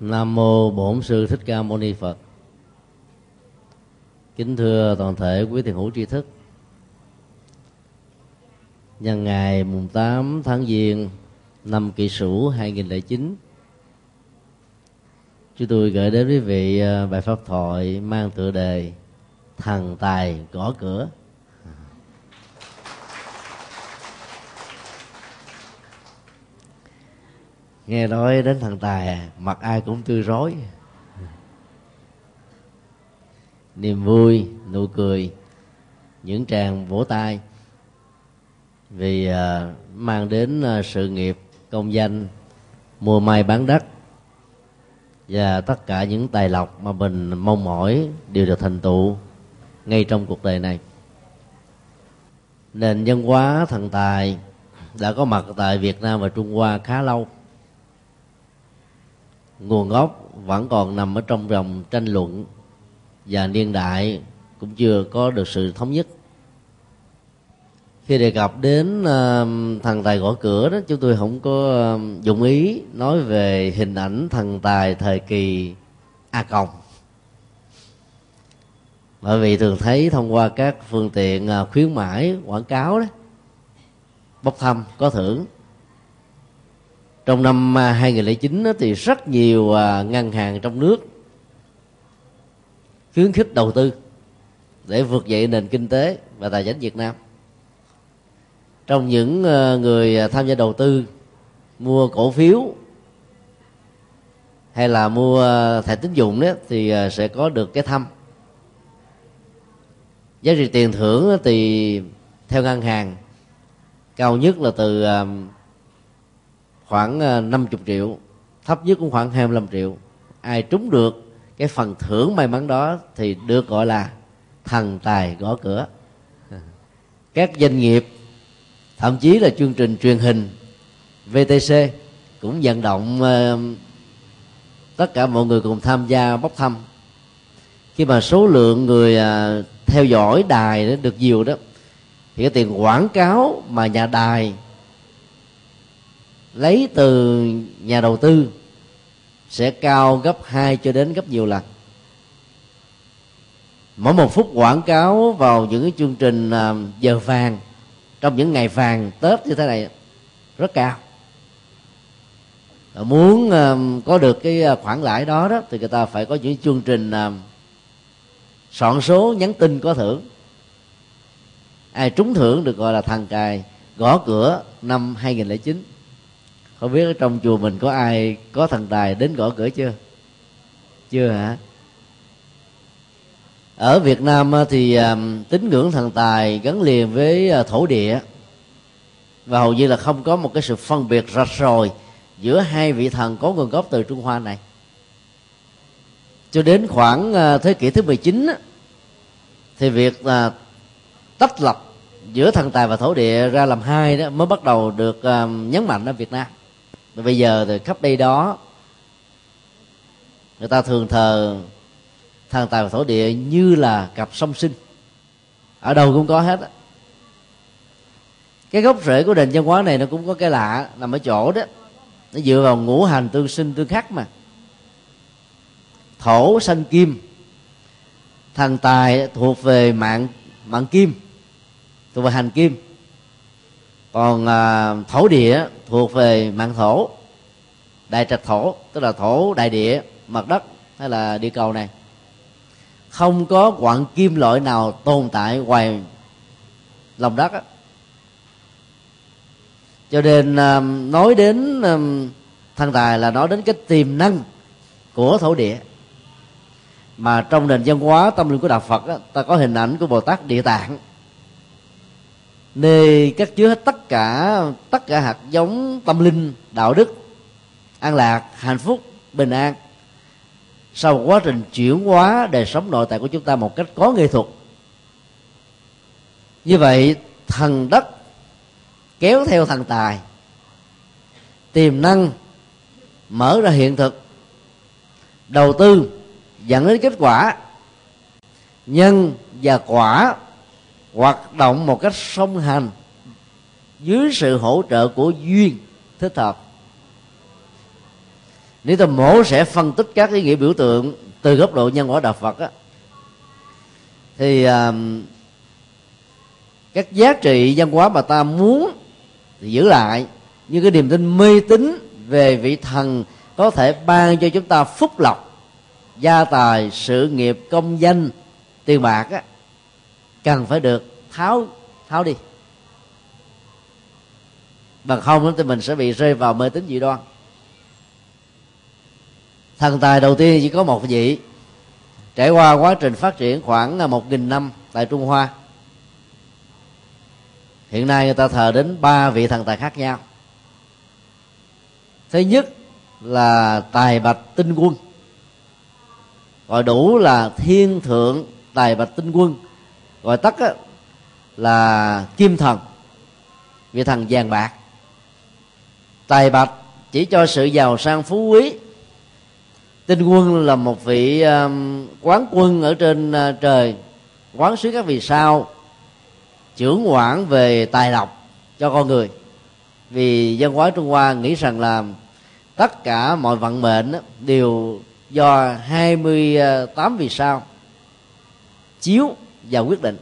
Nam mô Bổn sư Thích Ca Mâu Ni Phật. Kính thưa toàn thể quý thiền hữu tri thức. Nhân ngày mùng 8 tháng Giêng năm Kỷ Sửu 2009, chúng tôi gửi đến quý vị à, bài pháp thoại mang tựa đề thần tài gõ cửa. Nghe nói đến thằng tài, mặt ai cũng tươi rối niềm vui, nụ cười, những tràng vỗ tay. Vì à, mang đến à, sự nghiệp, công danh mua may bán đất và tất cả những tài lộc mà mình mong mỏi đều được thành tựu ngay trong cuộc đời này. Nền văn hóa thần tài đã có mặt tại Việt Nam và Trung Hoa khá lâu nguồn gốc vẫn còn nằm ở trong vòng tranh luận và niên đại cũng chưa có được sự thống nhất. Khi đề cập đến uh, thần tài gõ cửa đó chúng tôi không có uh, dụng ý nói về hình ảnh thần tài thời kỳ a còng. Bởi vì thường thấy thông qua các phương tiện uh, khuyến mãi quảng cáo đó bốc thăm có thưởng trong năm à, 2009 thì rất nhiều à, ngân hàng trong nước khuyến khích đầu tư để vượt dậy nền kinh tế và tài chính Việt Nam. Trong những à, người tham gia đầu tư mua cổ phiếu hay là mua thẻ tín dụng đó, thì sẽ có được cái thăm. Giá trị tiền thưởng thì theo ngân hàng cao nhất là từ khoảng ờ, 50 triệu thấp nhất cũng khoảng 25 triệu. Ai trúng được cái phần thưởng may mắn đó thì được gọi là thần tài gõ cửa. Các doanh nghiệp thậm chí là chương trình truyền hình VTC cũng vận động uh, tất cả mọi người cùng tham gia bốc thăm. Khi mà số lượng người uh, theo dõi đài đó được nhiều đó thì cái tiền quảng cáo mà nhà đài lấy từ nhà đầu tư sẽ cao gấp 2 cho đến gấp nhiều lần. Mỗi một phút quảng cáo vào những cái chương trình à, giờ vàng, trong những ngày vàng, tết như thế này, rất cao. Muốn à, có được cái à, khoản lãi đó đó, thì người ta phải có những chương trình soạn số nhắn tin có thưởng. Ai trúng thưởng được gọi là thằng cài gõ cửa năm 2009 không biết ở trong chùa mình có ai, có thần tài đến gõ cửa chưa? Chưa hả? Ở Việt Nam thì à, tín ngưỡng thần tài gắn liền với à, thổ địa. Và hầu như là không có một cái sự phân biệt rạch ròi giữa hai vị thần có nguồn gốc từ Trung Hoa này. Cho đến khoảng à, thế kỷ thứ 19 thì việc là tách lập giữa thần tài và thổ địa ra làm hai đó mới bắt đầu được nhấn mạnh ở Việt Nam và bây giờ thì khắp đây đó, người ta thường thờ thần tài và thổ địa như là cặp song sinh. Ở đâu cũng có hết á. Cái gốc rễ của nền văn hóa này nó cũng có cái lạ, nằm ở chỗ đó. Nó dựa vào ngũ hành tương sinh tương khắc mà. Thổ sanh kim thần tài thuộc về mạng mạng kim, thuộc về hành kim còn à, thổ địa thuộc về mạng thổ đại trạch thổ tức là thổ đại địa mặt đất hay là địa cầu này. Không có quặng kim loại nào tồn tại ngoài lòng đất á. Cho nên à, nói đến à, um, thần tài là nói đến cái tiềm năng của thổ địa. Mà trong nền văn hóa tâm linh của đạo Phật đó, ta có hình ảnh của Bồ Tát Địa Tạng nơi cất chứa hết tất cả tất cả hạt giống tâm linh, đạo đức, an lạc, hạnh phúc, bình an. Sau một quá trình chuyển hóa đời sống nội tại của chúng ta một cách có nghệ thuật, như vậy thần đất kéo theo thần tài, tiềm năng mở ra hiện thực, đầu tư dẫn đến kết quả, nhân và quả hoạt động một cách song hành dưới sự hỗ trợ của duyên thích hợp. Nếu ta mổ sẽ phân tích các ý nghĩa biểu tượng từ góc độ nhân quả đạo phật á, thì uh, các giá trị văn hóa mà ta muốn thì giữ lại như cái niềm tin mê tín về vị thần có thể ban cho chúng ta phúc lộc gia tài sự nghiệp công danh tiền bạc á, cần phải được tháo tháo đi. Bằng không thì mình sẽ bị rơi vào mê tín dị đoan. Thần tài đầu tiên chỉ có một vị. Trải qua quá trình phát triển khoảng một nghìn năm tại trung hoa. Hiện nay người ta thờ đến ba vị thần tài khác nhau. Thứ nhất là tài bạch tinh quân. Gọi đủ là thiên thượng tài bạch tinh quân gọi tắt là kim thần. Vị thần vàng bạc. Tài bạch chỉ cho sự giàu sang phú quý. Tinh quân là một vị um, quán quân ở trên uh, trời quán xứ các vì sao trưởng quản về tài lộc cho con người. Vì dân hóa trung hoa nghĩ rằng là tất cả mọi vận mệnh đều do 28 uh, vì sao chiếu và quyết định.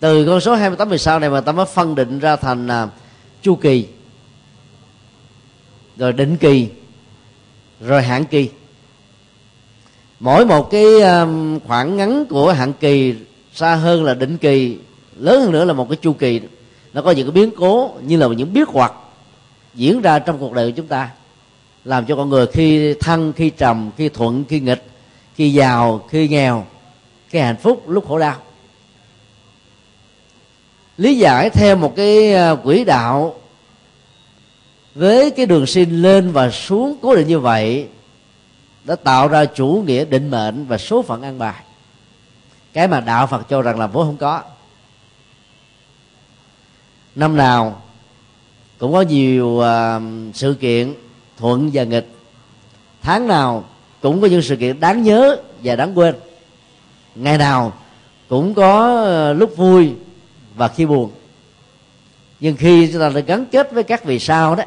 Từ con số 28 vì sao này mà ta mới phân định ra thành à, chu kỳ rồi định kỳ rồi hạn kỳ. Mỗi một cái à, khoảng ngắn của hạn kỳ xa hơn là định kỳ lớn hơn nữa là một cái chu kỳ. Nó có những cái biến cố như là những biết hoặc diễn ra trong cuộc đời của chúng ta làm cho con người khi thăng khi trầm khi thuận khi nghịch khi giàu khi nghèo cái hạnh phúc lúc khổ đau. Lý giải theo một cái ờ, quỹ đạo với cái đường sinh lên và xuống cố định như vậy đã tạo ra chủ nghĩa định mệnh và số phận an bài. Cái mà đạo phật cho rằng là vốn không có. Năm nào cũng có nhiều uh, sự kiện thuận và nghịch. Tháng nào cũng có những sự kiện đáng nhớ và đáng quên ngày nào cũng có ờ, lúc vui và khi buồn. Nhưng khi chúng ta đã gắn kết với các vì sao đó,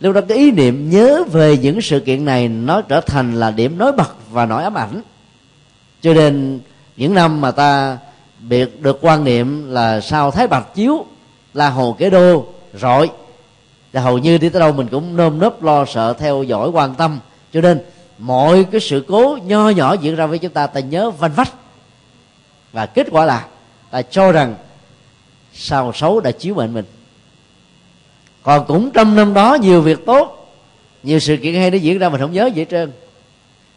lúc đó cái ý niệm nhớ về những sự kiện này nó trở thành là điểm nối bật và nỗi ám ảnh. Cho nên những năm mà ta biệt được quan niệm là sau thái bạch chiếu là hồ kế đô rọi, là hầu như đi tới đâu mình cũng nơm nớp lo sợ, theo dõi quan tâm. Cho nên mọi cái sự cố nho nhỏ diễn ra với chúng ta ta nhớ vanh vách. Và kết quả là, ta cho rằng sao xấu đã chiếu mệnh mình. Còn cũng trong năm đó, nhiều việc tốt, nhiều sự kiện hay nó diễn ra mình không nhớ gì hết trơn.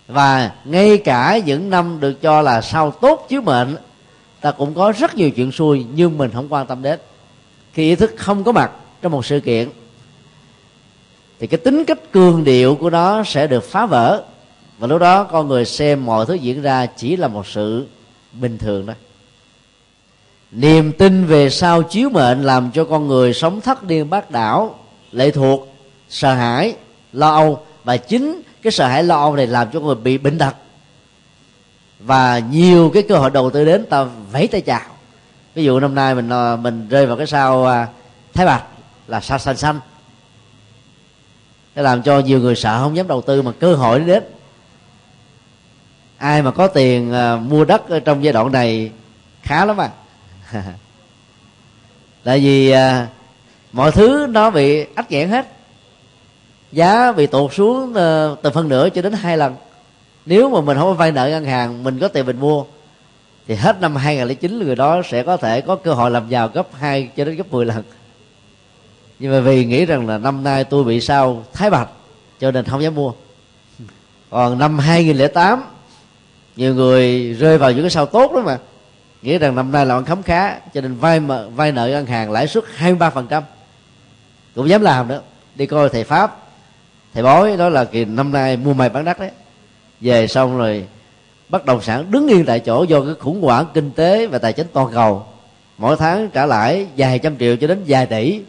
Và ngay cả những năm được cho là sao tốt chiếu mệnh ta cũng có rất nhiều chuyện xui nhưng mình không quan tâm đến. Khi ý thức không có mặt trong một sự kiện, thì cái tính cách cường điệu của nó sẽ được phá vỡ và lúc đó con người xem mọi thứ diễn ra chỉ là một sự bình thường đó. Niềm tin về sao chiếu mệnh làm cho con người sống thất điên bác đảo, lệ thuộc, sợ hãi, lo âu. Và chính cái sợ hãi lo âu này làm cho người bị bệnh tật. Và nhiều cái cơ hội đầu tư đến ta vẫy tay chào. Ví dụ năm nay mình ờ, mình rơi vào cái sao à, thái bạch là sao xanh xanh. Để làm cho nhiều người sợ, không dám đầu tư mà cơ hội đến ai mà có tiền à, mua đất ở trong giai đoạn này, khá lắm à. Tại vì à, mọi thứ nó bị ách nghẽn hết. Giá bị tụt xuống à, từ phân nửa cho đến hai lần. Nếu mà mình không có vay nợ ngân hàng, mình có tiền mình mua, thì hết năm 2009 người đó sẽ có thể có cơ hội làm giàu gấp 2 cho đến gấp 10 lần. Nhưng mà vì nghĩ rằng là năm nay tôi bị sao, thái bạch, cho nên không dám mua. Còn năm 2008 nhiều người rơi vào những cái sao tốt đó mà. Nghĩ rằng năm nay là ăn khấm khá, cho nên vay mà vay nợ ngân hàng lãi suất 23% phần trăm. Cũng dám làm nữa. Đi coi thầy pháp, thầy bói đó là kỳ năm nay mua mày bán đất đấy. Về xong rồi bất động sản đứng yên tại chỗ do cái khủng hoảng kinh tế và tài chính toàn cầu. Mỗi tháng trả lãi vài trăm triệu cho đến vài tỷ,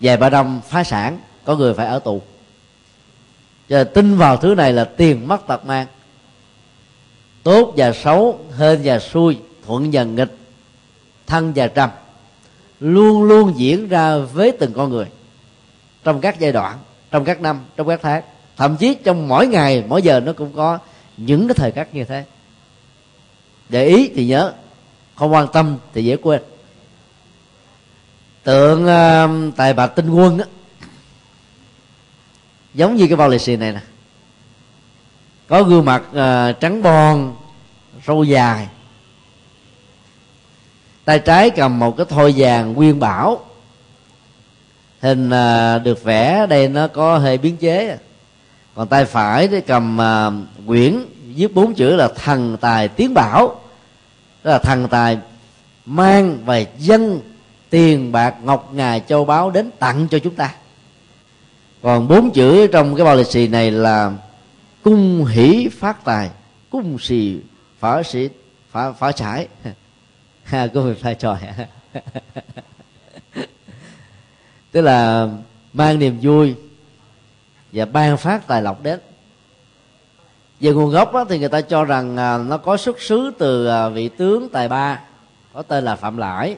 vài ba năm phá sản, có người phải ở tù. Cho nên tin vào thứ này là tiền mất tật mang tốt và xấu hên và xui thuận và nghịch thân và trầm luôn luôn diễn ra với từng con người trong các giai đoạn trong các năm trong các tháng. Thậm chí trong mỗi ngày mỗi giờ nó cũng có những cái thời khắc như thế. Để ý thì nhớ không quan tâm thì dễ quên. Tượng uh, tài bạc tinh quân á giống như cái bao lì xì này nè có gương mặt uh, trắng bon râu dài. Tay trái cầm một cái thoi vàng nguyên bảo. Hình uh, được vẽ đây nó có hơi biến chế. Còn tay phải thì cầm uh, quyển viết bốn chữ là thần tài tiến bảo. Tức là thần tài mang về dân tiền bạc ngọc ngà châu báu đến tặng cho chúng ta. Còn bốn chữ trong cái bao lì xì này là cung hỷ phát tài cung xì phở sĩ phở phở trải ha có phải phải trò tức là mang niềm vui và ban phát tài lộc đến. Về nguồn gốc đó, thì người ta cho rằng à, nó có xuất xứ từ à, vị tướng tài ba có tên là phạm lãi.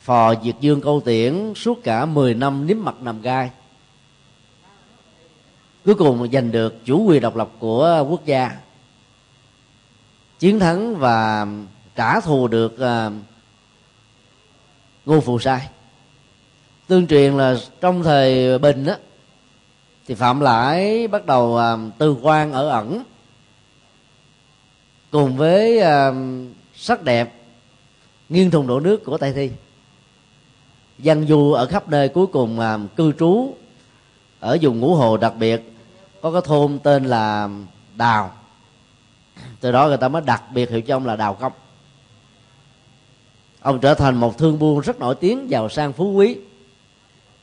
Phò diệt dương câu tiễn suốt cả 10 năm nếm mặt nằm gai cuối cùng giành được chủ quyền độc lập của quốc gia. Chiến thắng và trả thù được à, ngô phù sai. Tương truyền là trong thời bình á, thì phạm lãi bắt đầu à, từ quan ở ẩn cùng với à, sắc đẹp, nghiêng thùng đổ nước của tây thi. Dân du ở khắp nơi cuối cùng cư trú ở vùng ngũ hồ đặc biệt có cái thôn tên là đào. Từ đó người ta mới đặc biệt hiệu cho ông là đào công. Ông trở thành một thương buôn rất nổi tiếng giàu sang phú quý.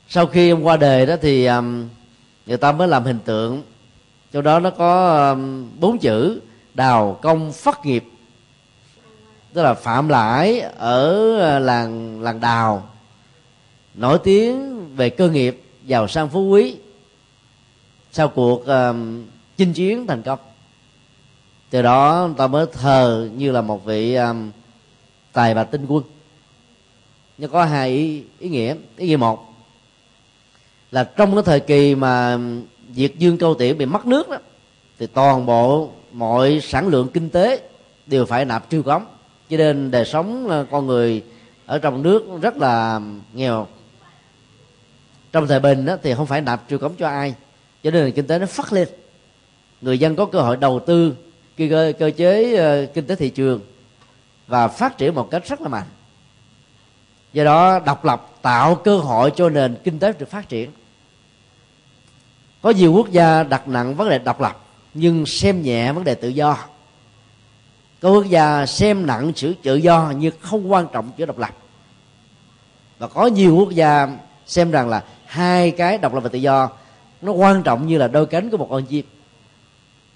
Sau khi ông qua đời đó thì um, người ta mới làm hình tượng. Trong đó nó có um, bốn chữ đào công phát nghiệp. Tức là phạm lãi ở ờ, làng làng đào. Nổi tiếng về cơ nghiệp, giàu sang phú quý sau cuộc uh, chinh chiến thành công. Từ đó ta mới thờ như là một vị um, tài bà tinh quân. Nó có hai ý, ý nghĩa. Ý nghĩa một là trong cái thời kỳ mà diệt dương câu tiễn bị mất nước đó thì toàn bộ mọi sản lượng kinh tế đều phải nạp triêu cống. Cho nên đời sống ờ, con người ở trong nước rất là nghèo. Trong thời bình đó, thì không phải nạp triều cống cho ai cho nên là kinh tế nó phát lên. Người dân có cơ hội đầu tư cơ, cơ chế uh, kinh tế thị trường và phát triển một cách rất là mạnh. Do đó độc lập tạo cơ hội cho nền kinh tế được phát triển. Có nhiều quốc gia đặt nặng vấn đề độc lập nhưng xem nhẹ vấn đề tự do. Có quốc gia xem nặng sự tự do nhưng không quan trọng chữ độc lập. Và có nhiều quốc gia xem rằng là hai cái độc lập và tự do nó quan trọng như là đôi cánh của một con chim.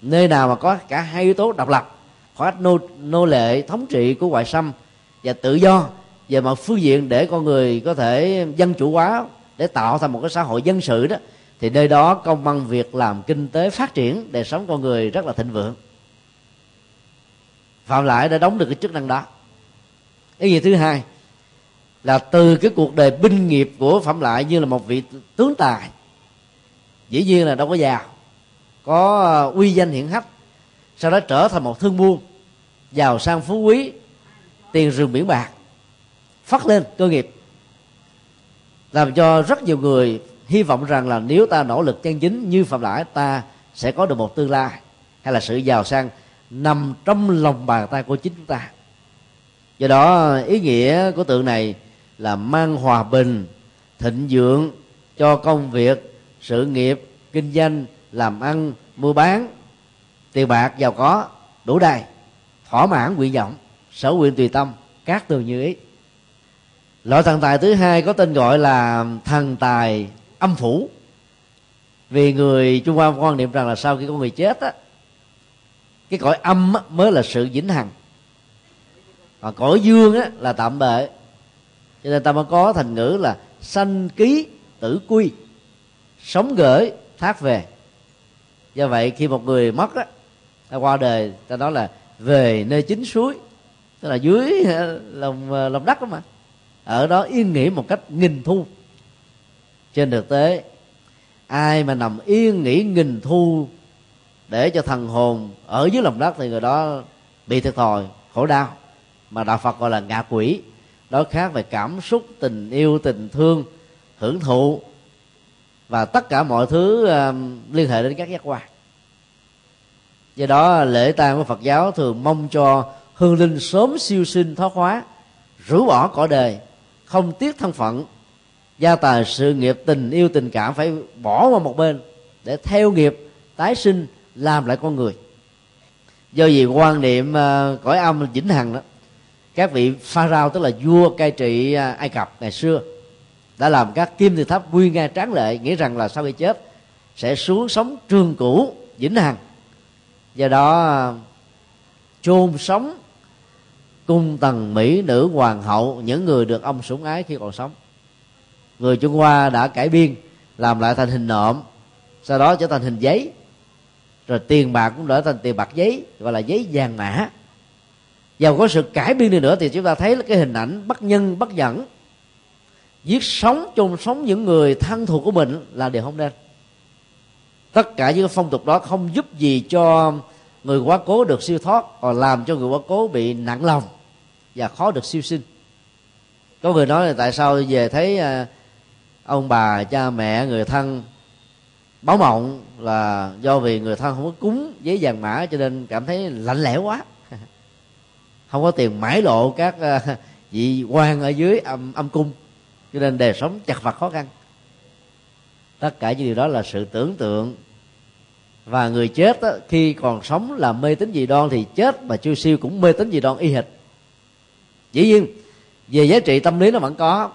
Nơi nào mà có cả hai yếu tố độc lập khỏi nô nô lệ thống trị của ngoại xâm và tự do về mặt phương diện để con người có thể dân chủ hóa, để tạo thành một cái xã hội dân sự đó, thì nơi đó công bằng việc làm kinh tế phát triển đời sống con người rất là thịnh vượng. Phạm lại đã đóng được cái chức năng đó. Ý nghĩa thứ hai là từ cái cuộc đời binh nghiệp của phạm lại như là một vị tướng tài dĩ nhiên là đâu có giàu có ờ, uy danh hiển hách. Sau đó trở thành một thương buôn. Giàu sang phú quý. Tiền rừng biển bạc. Phát lên cơ nghiệp. Làm cho rất nhiều người hy vọng rằng là nếu ta nỗ lực chân chính như phạm lãi, ta sẽ có được một tương lai hay là sự giàu sang nằm trong lòng bàn tay của chính chúng ta. Do đó, ý nghĩa của tượng này là mang hòa bình, thịnh vượng cho công việc sự nghiệp kinh doanh làm ăn mua bán. Tiền bạc giàu có đủ đầy thỏa mãn nguyện vọng sở quyền tùy tâm các tường như ý. Loại thần tài thứ hai có tên gọi là thần tài âm phủ. Vì người trung hoa quan niệm rằng là sau khi có người chết á cái cõi âm á, mới là sự vĩnh hằng. Còn cõi dương á, là tạm bệ. Cho nên ta mới có thành ngữ là sanh ký tử quy sống gửi, thác về. Do vậy, khi một người mất á, ta qua đời, ta nói là về nơi chính suối, tức là dưới ờ, lòng ờ, lòng đất đó mà. Ở đó yên nghỉ một cách nghìn thu. Trên thực tế, ai mà nằm yên nghỉ nghìn thu để cho thần hồn ở dưới lòng đất thì người đó bị thiệt thòi, khổ đau. Mà đạo phật gọi là ngạ quỷ. Đó khác về cảm xúc, tình yêu, tình thương, hưởng thụ và tất cả mọi thứ um, liên hệ đến các giác quan. Do đó lễ tang của phật giáo thường mong cho hương linh sớm siêu sinh thoát hóa rũ bỏ cõi đời không tiếc thân phận. Gia tài sự nghiệp tình yêu tình cảm phải bỏ qua một bên để theo nghiệp tái sinh làm lại con người. Do vì quan niệm uh, cõi âm vĩnh hằng đó các vị pharaoh tức là vua cai trị uh, ai cập ngày xưa đã làm các kim tự tháp quy nga tráng lệ nghĩ rằng là sau khi chết sẽ xuống sống trường cũ, vĩnh hằng. Do đó chôn sống cung tần mỹ nữ hoàng hậu những người được ông sủng ái khi còn sống. Người trung hoa đã cải biên làm lại thành hình nộm sau đó trở thành hình giấy. Rồi tiền bạc cũng trở thành tiền bạc giấy gọi là giấy vàng mã. Giàu có sự cải biên đi nữa thì chúng ta thấy cái hình ảnh bất nhân bất dẫn giết sống, chôn sống những người thân thuộc của mình là điều không nên. Tất cả những phong tục đó không giúp gì cho người quá cố được siêu thoát còn làm cho người quá cố bị nặng lòng và khó được siêu sinh. Có người nói là tại sao về thấy à, ông bà, cha, mẹ, người thân báo mộng là do vì người thân không có cúng giấy vàng mã cho nên cảm thấy lạnh lẽo quá. Không có tiền mãi lộ các à, vị quan ở dưới âm âm cung cho nên đời sống chặt vật khó khăn. Tất cả những điều đó là sự tưởng tượng. Và người chết đó, khi còn sống là mê tín dị đoan thì chết mà chưa siêu cũng mê tín dị đoan y hệt. Dĩ nhiên về giá trị tâm lý nó vẫn có.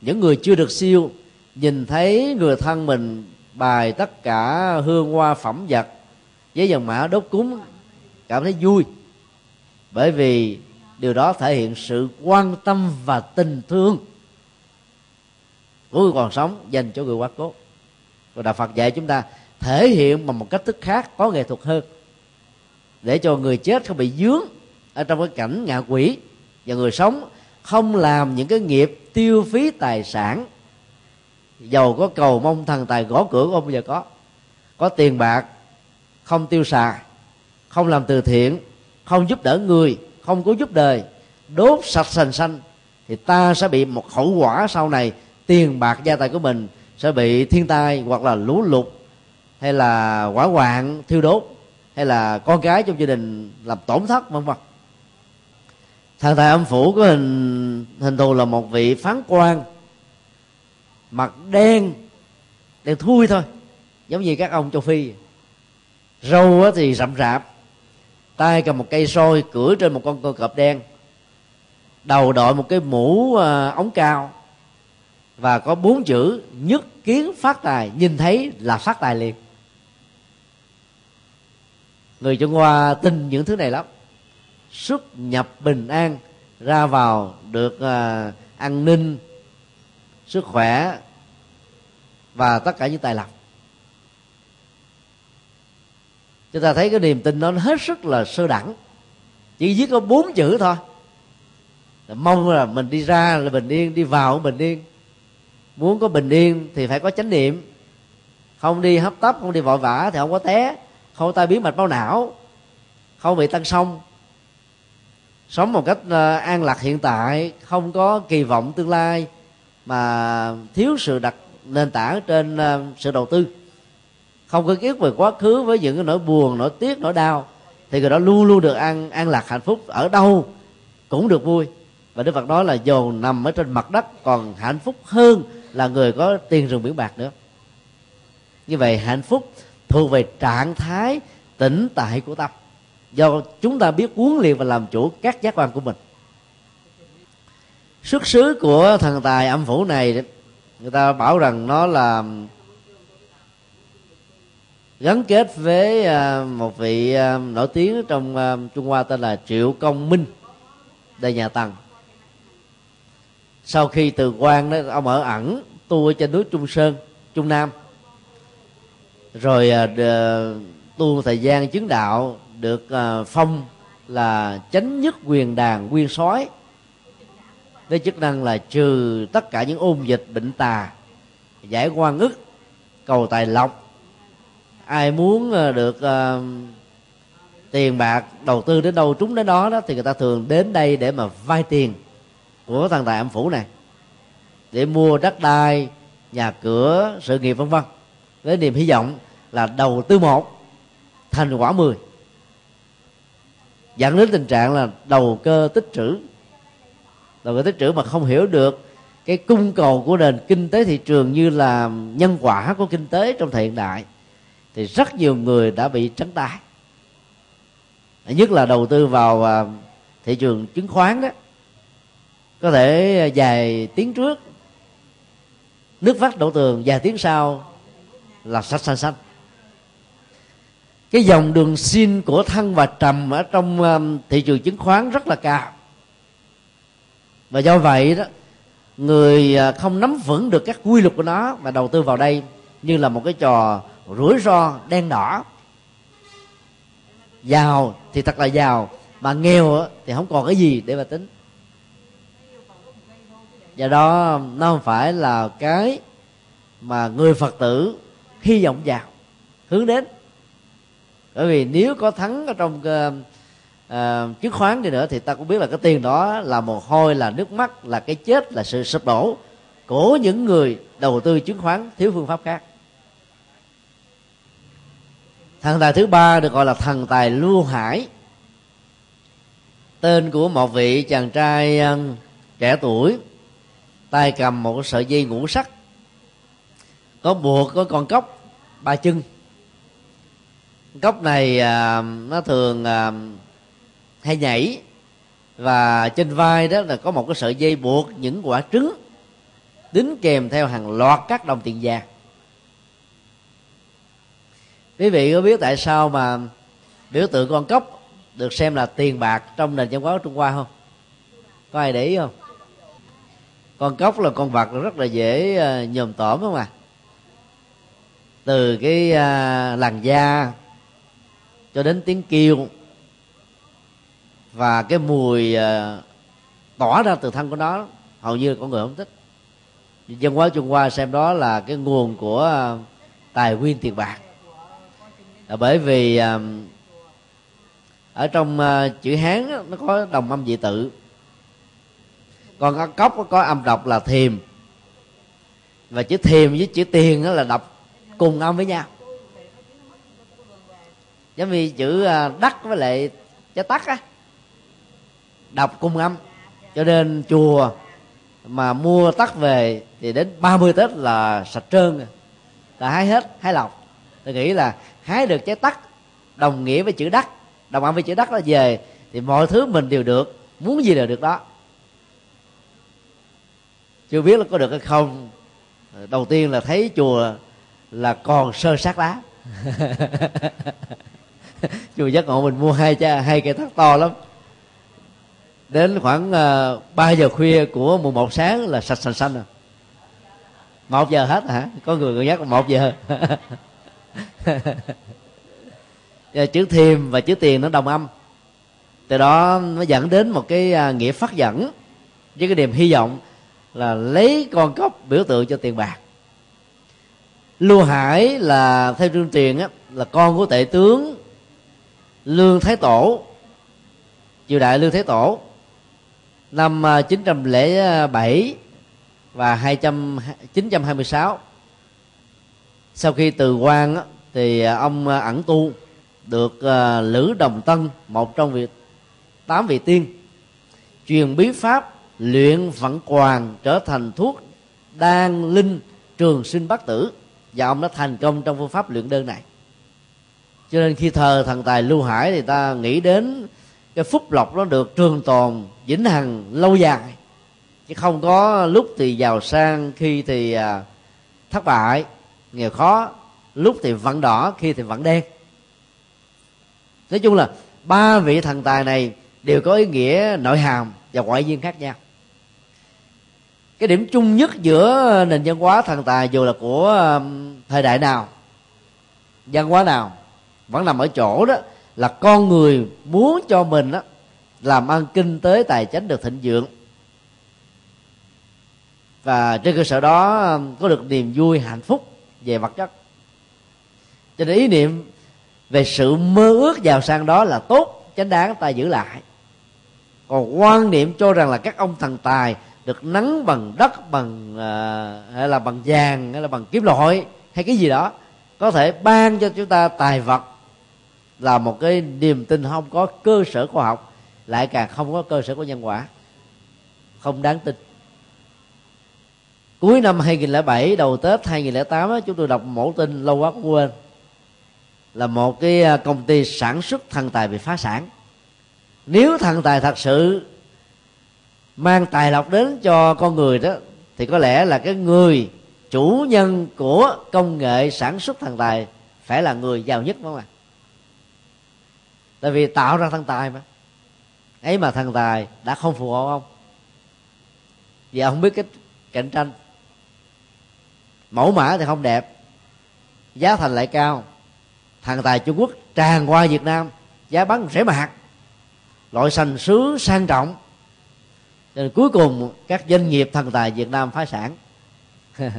Những người chưa được siêu nhìn thấy người thân mình bài tất cả hương hoa phẩm vật giấy dòng mã đốt cúng cảm thấy vui. Bởi vì điều đó thể hiện sự quan tâm và tình thương của người còn sống, dành cho người quá cố. Và đạo phật dạy chúng ta thể hiện bằng một cách thức khác, có nghệ thuật hơn. Để cho người chết không bị dướng ở trong cái cảnh ngạ quỷ và người sống không làm những cái nghiệp tiêu phí tài sản. Giàu có cầu mong, thần tài gõ cửa không bao giờ có. Có tiền bạc, không tiêu xài, không làm từ thiện, không giúp đỡ người, không có giúp đời. Đốt sạch sành xanh thì ta sẽ bị một hậu quả sau này tiền bạc gia tài của mình sẽ bị thiên tai hoặc là lũ lụt, hay là hỏa hoạn, thiêu đốt, hay là con cái trong gia đình làm tổn thất, vân vân. Thằng tài âm phủ có hình hình thù là một vị phán quan, mặt đen đen thui thôi, giống như các ông châu phi. Râu thì rậm rạp, tay cầm một cây soi cưỡi trên một con cơ cọp đen, đầu đội một cái mũ à, ống cao và có bốn chữ nhất kiến phát tài nhìn thấy là phát tài liền. Người trung hoa tin những thứ này lắm. Xuất nhập bình an ra vào được uh, an ninh sức khỏe và tất cả những tài lộc. Chúng ta thấy cái niềm tin nó hết sức là sơ đẳng. Chỉ viết có bốn chữ thôi. Mong là mình đi ra là bình yên đi vào bình yên muốn có bình yên thì phải có chánh niệm. Không đi hấp tấp, không đi vội vã thì không có té. Không tai biến mạch máu não. Không bị tăng sông. Sống một cách ờ, an lạc hiện tại, không có kỳ vọng tương lai, mà thiếu sự đặt nền tảng trên ờ, sự đầu tư. Không có kiết về quá khứ với những cái nỗi buồn, nỗi tiếc, nỗi đau, thì người đó luôn luôn được an an lạc hạnh phúc ở đâu cũng được vui. Và đức phật nói là dồn nằm ở trên mặt đất còn hạnh phúc hơn là người có tiền rừng biển bạc nữa. Như vậy hạnh phúc thuộc về trạng thái tĩnh tại của tâm, do chúng ta biết huấn luyện và làm chủ các giác quan của mình. Xuất xứ của thần tài âm phủ này, người ta bảo rằng nó là gắn kết với à, một vị à, nổi tiếng trong à, Trung Hoa tên là Triệu Công Minh đây nhà Tần sau khi từ quan đó ông ở ẩn tu ở trên núi Trung Sơn Trung Nam. Rồi à, tu thời gian chứng đạo được à, phong là chánh nhất quyền đàn nguyên soái. Với chức năng là trừ tất cả những ôn dịch bệnh tà giải quan ức cầu tài lộc. Ai muốn à, được uh, tiền bạc đầu tư đến đâu trúng đến đó đó thì người ta thường đến đây để mà vay tiền của thằng tài âm phủ này, để mua đất đai, nhà cửa, sự nghiệp, vân vân. Với niềm hy vọng là đầu tư một, thành quả mười. Dẫn đến tình trạng là đầu cơ tích trữ. Đầu cơ tích trữ mà không hiểu được cái cung cầu của nền kinh tế thị trường như là nhân quả của kinh tế trong thời hiện đại, thì rất nhiều người đã bị trắng tay nhất là đầu tư vào à, thị trường chứng khoán đó có thể à, vài tiếng trước, nước vắt đổ tường, vài tiếng sau là sạch xanh xanh cái dòng đường xin của thân và trầm ở trong à, thị trường chứng khoán rất là cao. Và do vậy đó, người à, không nắm vững được các quy luật của nó mà đầu tư vào đây như là một cái trò rủi ro đen đỏ. Giàu thì thật là giàu, mà nghèo thì không còn cái gì để mà tính do đó nó không phải là cái mà người phật tử hy vọng vào hướng đến. Bởi vì nếu có thắng ở trong uh, uh, chứng khoán đi nữa thì ta cũng biết là cái tiền đó là mồ hôi là nước mắt là cái chết là sự sụp đổ của những người đầu tư chứng khoán thiếu phương pháp khác. Thần tài thứ ba được gọi là thần tài lưu hải. Tên của một vị chàng trai ờ, trẻ tuổi tay cầm một sợi dây ngũ sắc có buộc có con cốc ba chân. Cốc này à, nó thường à, hay nhảy và trên vai đó là có một cái sợi dây buộc những quả trứng đính kèm theo hàng loạt các đồng tiền vàng. Quý vị có biết tại sao mà biểu tượng con cốc được xem là tiền bạc trong nền văn hóa trung hoa không? Có ai để ý không? Con cốc là con vật rất là dễ ờ, nhòm tổm không à? Từ cái ờ, làn da cho đến tiếng kêu và cái mùi ờ, tỏa ra từ thân của nó, hầu như là con người không thích. Dân hóa trung hoa xem đó là cái nguồn của tài nguyên tiền bạc. Là bởi vì ở trong chữ hán nó có đồng âm dị tự còn cốc có âm đọc là thiềm và chữ thiềm với chữ tiền là đọc cùng âm với nhau. Giống như chữ à, đắc với lại chữ tắc á. Đọc cùng âm. Cho nên chùa mà mua tắc về thì đến 30 tết là sạch trơn là hái hết hái lọc. Tôi nghĩ là hái được trái tắc đồng nghĩa với chữ đắc, đồng âm với chữ đắc là về thì mọi thứ mình đều được muốn gì đều được đó chưa biết là có được hay không. Đầu tiên là thấy chùa là còn sơ sát lá. Chùa giác ngộ mình mua hai cha hai cây thắt to lắm. Đến khoảng à, uh, 3 giờ khuya của mùng một sáng là sạch sành xanh rồi. Một giờ hết hả? Có người người nhắc là một giờ. Chữ thiềm và chữ tiền nó đồng âm. Từ đó nó dẫn đến một cái uh, nghĩa phát dẫn với cái niềm hy vọng là lấy con cốc biểu tượng cho tiền bạc. Lưu hải là, theo chương truyền á, là con của tể tướng lương thái tổ, triều đại lương thái tổ. Năm à, 907 và 200 926 sau khi từ quan thì ông ẩn tu được à, lữ đồng tân, một trong việc tám vị tiên, truyền bí pháp luyện vẫn quàng trở thành thuốc đan linh trường sinh bất tử. Và ông đã thành công trong phương pháp luyện đơn này. Cho nên khi thờ thần tài lưu hải thì ta nghĩ đến cái phúc lộc nó được trường tồn, vĩnh hằng, lâu dài. Chứ không có lúc thì giàu sang, khi thì à, thất bại, nghèo khó. Lúc thì vẫn đỏ, khi thì vẫn đen. Nói chung là ba vị thần tài này đều có ý nghĩa nội hàm và ngoại duyên khác nhau cái điểm chung nhất giữa nền văn hóa thần tài dù là của um, thời đại nào văn hóa nào vẫn nằm ở chỗ đó là con người muốn cho mình đó, làm ăn kinh tế tài chính được thịnh vượng. Và trên cơ sở đó um, có được niềm vui hạnh phúc về vật chất. Cho nên ý niệm về sự mơ ước giàu sang đó là tốt chánh đáng ta giữ lại. Còn quan niệm cho rằng là các ông thần tài được nắng bằng đất bằng à, hay là bằng vàng hay là bằng kiếm loại hay cái gì đó có thể ban cho chúng ta tài vật là một cái niềm tin không có cơ sở khoa học lại càng không có cơ sở của nhân quả. Không đáng tin. Cuối năm 2007 đầu Tết 2008 đó, chúng tôi đọc mẫu tin lâu quá cũng quên. Là một cái à, công ty sản xuất thần tài bị phá sản. Nếu thần tài thật sự mang tài lộc đến cho con người đó, thì có lẽ là cái người chủ nhân của công nghệ sản xuất thần tài phải là người giàu nhất đúng không ạ? Tại vì tạo ra thần tài mà. Ấy mà thần tài đã không phù hộ ông. Vì ông không biết cái cạnh tranh. Mẫu mã thì không đẹp, giá thành lại cao. Thần tài trung quốc tràn qua việt nam, giá bán rẻ mạt. Loại sành sứ sang trọng nên cuối cùng các doanh nghiệp thần tài việt nam phá sản.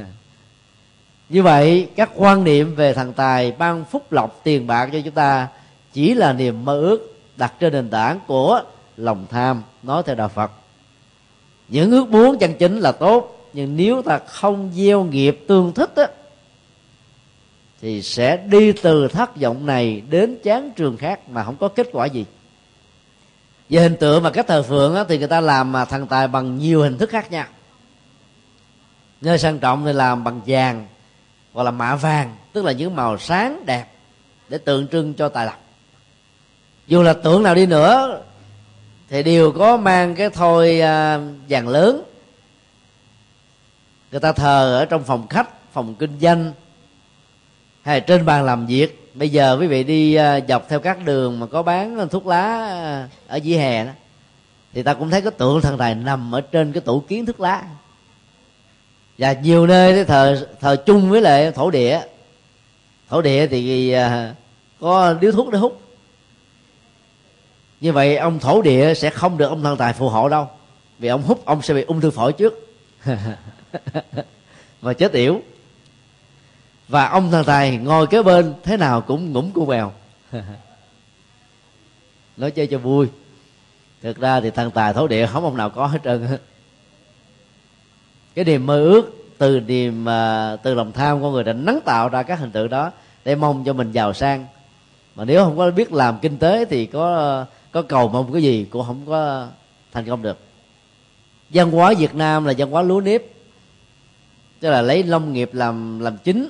Như vậy các quan niệm về thần tài ban phúc lộc tiền bạc cho chúng ta chỉ là niềm mơ ước đặt trên nền tảng của lòng tham nói theo đạo phật. Những ước muốn chân chính là tốt nhưng nếu ta không gieo nghiệp tương thích á, thì sẽ đi từ thất vọng này đến chán trường khác mà không có kết quả gì về hình tượng mà các thờ phượng á, thì người ta làm mà thần tài bằng nhiều hình thức khác nhau. Nơi sang trọng thì làm bằng vàng hoặc là mạ vàng tức là những màu sáng đẹp để tượng trưng cho tài lộc. Dù là tượng nào đi nữa thì đều có mang cái thôi à, vàng lớn. Người ta thờ ở trong phòng khách phòng kinh doanh hay trên bàn làm việc. Bây giờ quý vị đi ờ, dọc theo các đường mà có bán thuốc lá ờ, ở dưới hè đó, thì ta cũng thấy cái tượng thần tài nằm ở trên cái tủ kiến thuốc lá. Và nhiều nơi thờ thờ chung với lại thổ địa. Thổ địa thì ờ, có điếu thuốc để hút. Như vậy ông thổ địa sẽ không được ông thần tài phù hộ đâu. Vì ông hút, ông sẽ bị ung thư phổi trước. Và chết yểu và ông thần tài ngồi kế bên thế nào cũng ngủm cu bèo. Nói chơi cho vui. Thực ra thì thần tài thổ địa không ông nào có hết trơn cái niềm mơ ước từ niềm à, từ lòng tham con người đã nắng tạo ra các hình tượng đó để mong cho mình giàu sang. Mà nếu không có biết làm kinh tế thì có có cầu mong cái gì cũng không có thành công được. Văn hóa việt nam là văn hóa lúa nếp tức là lấy nông nghiệp làm làm chính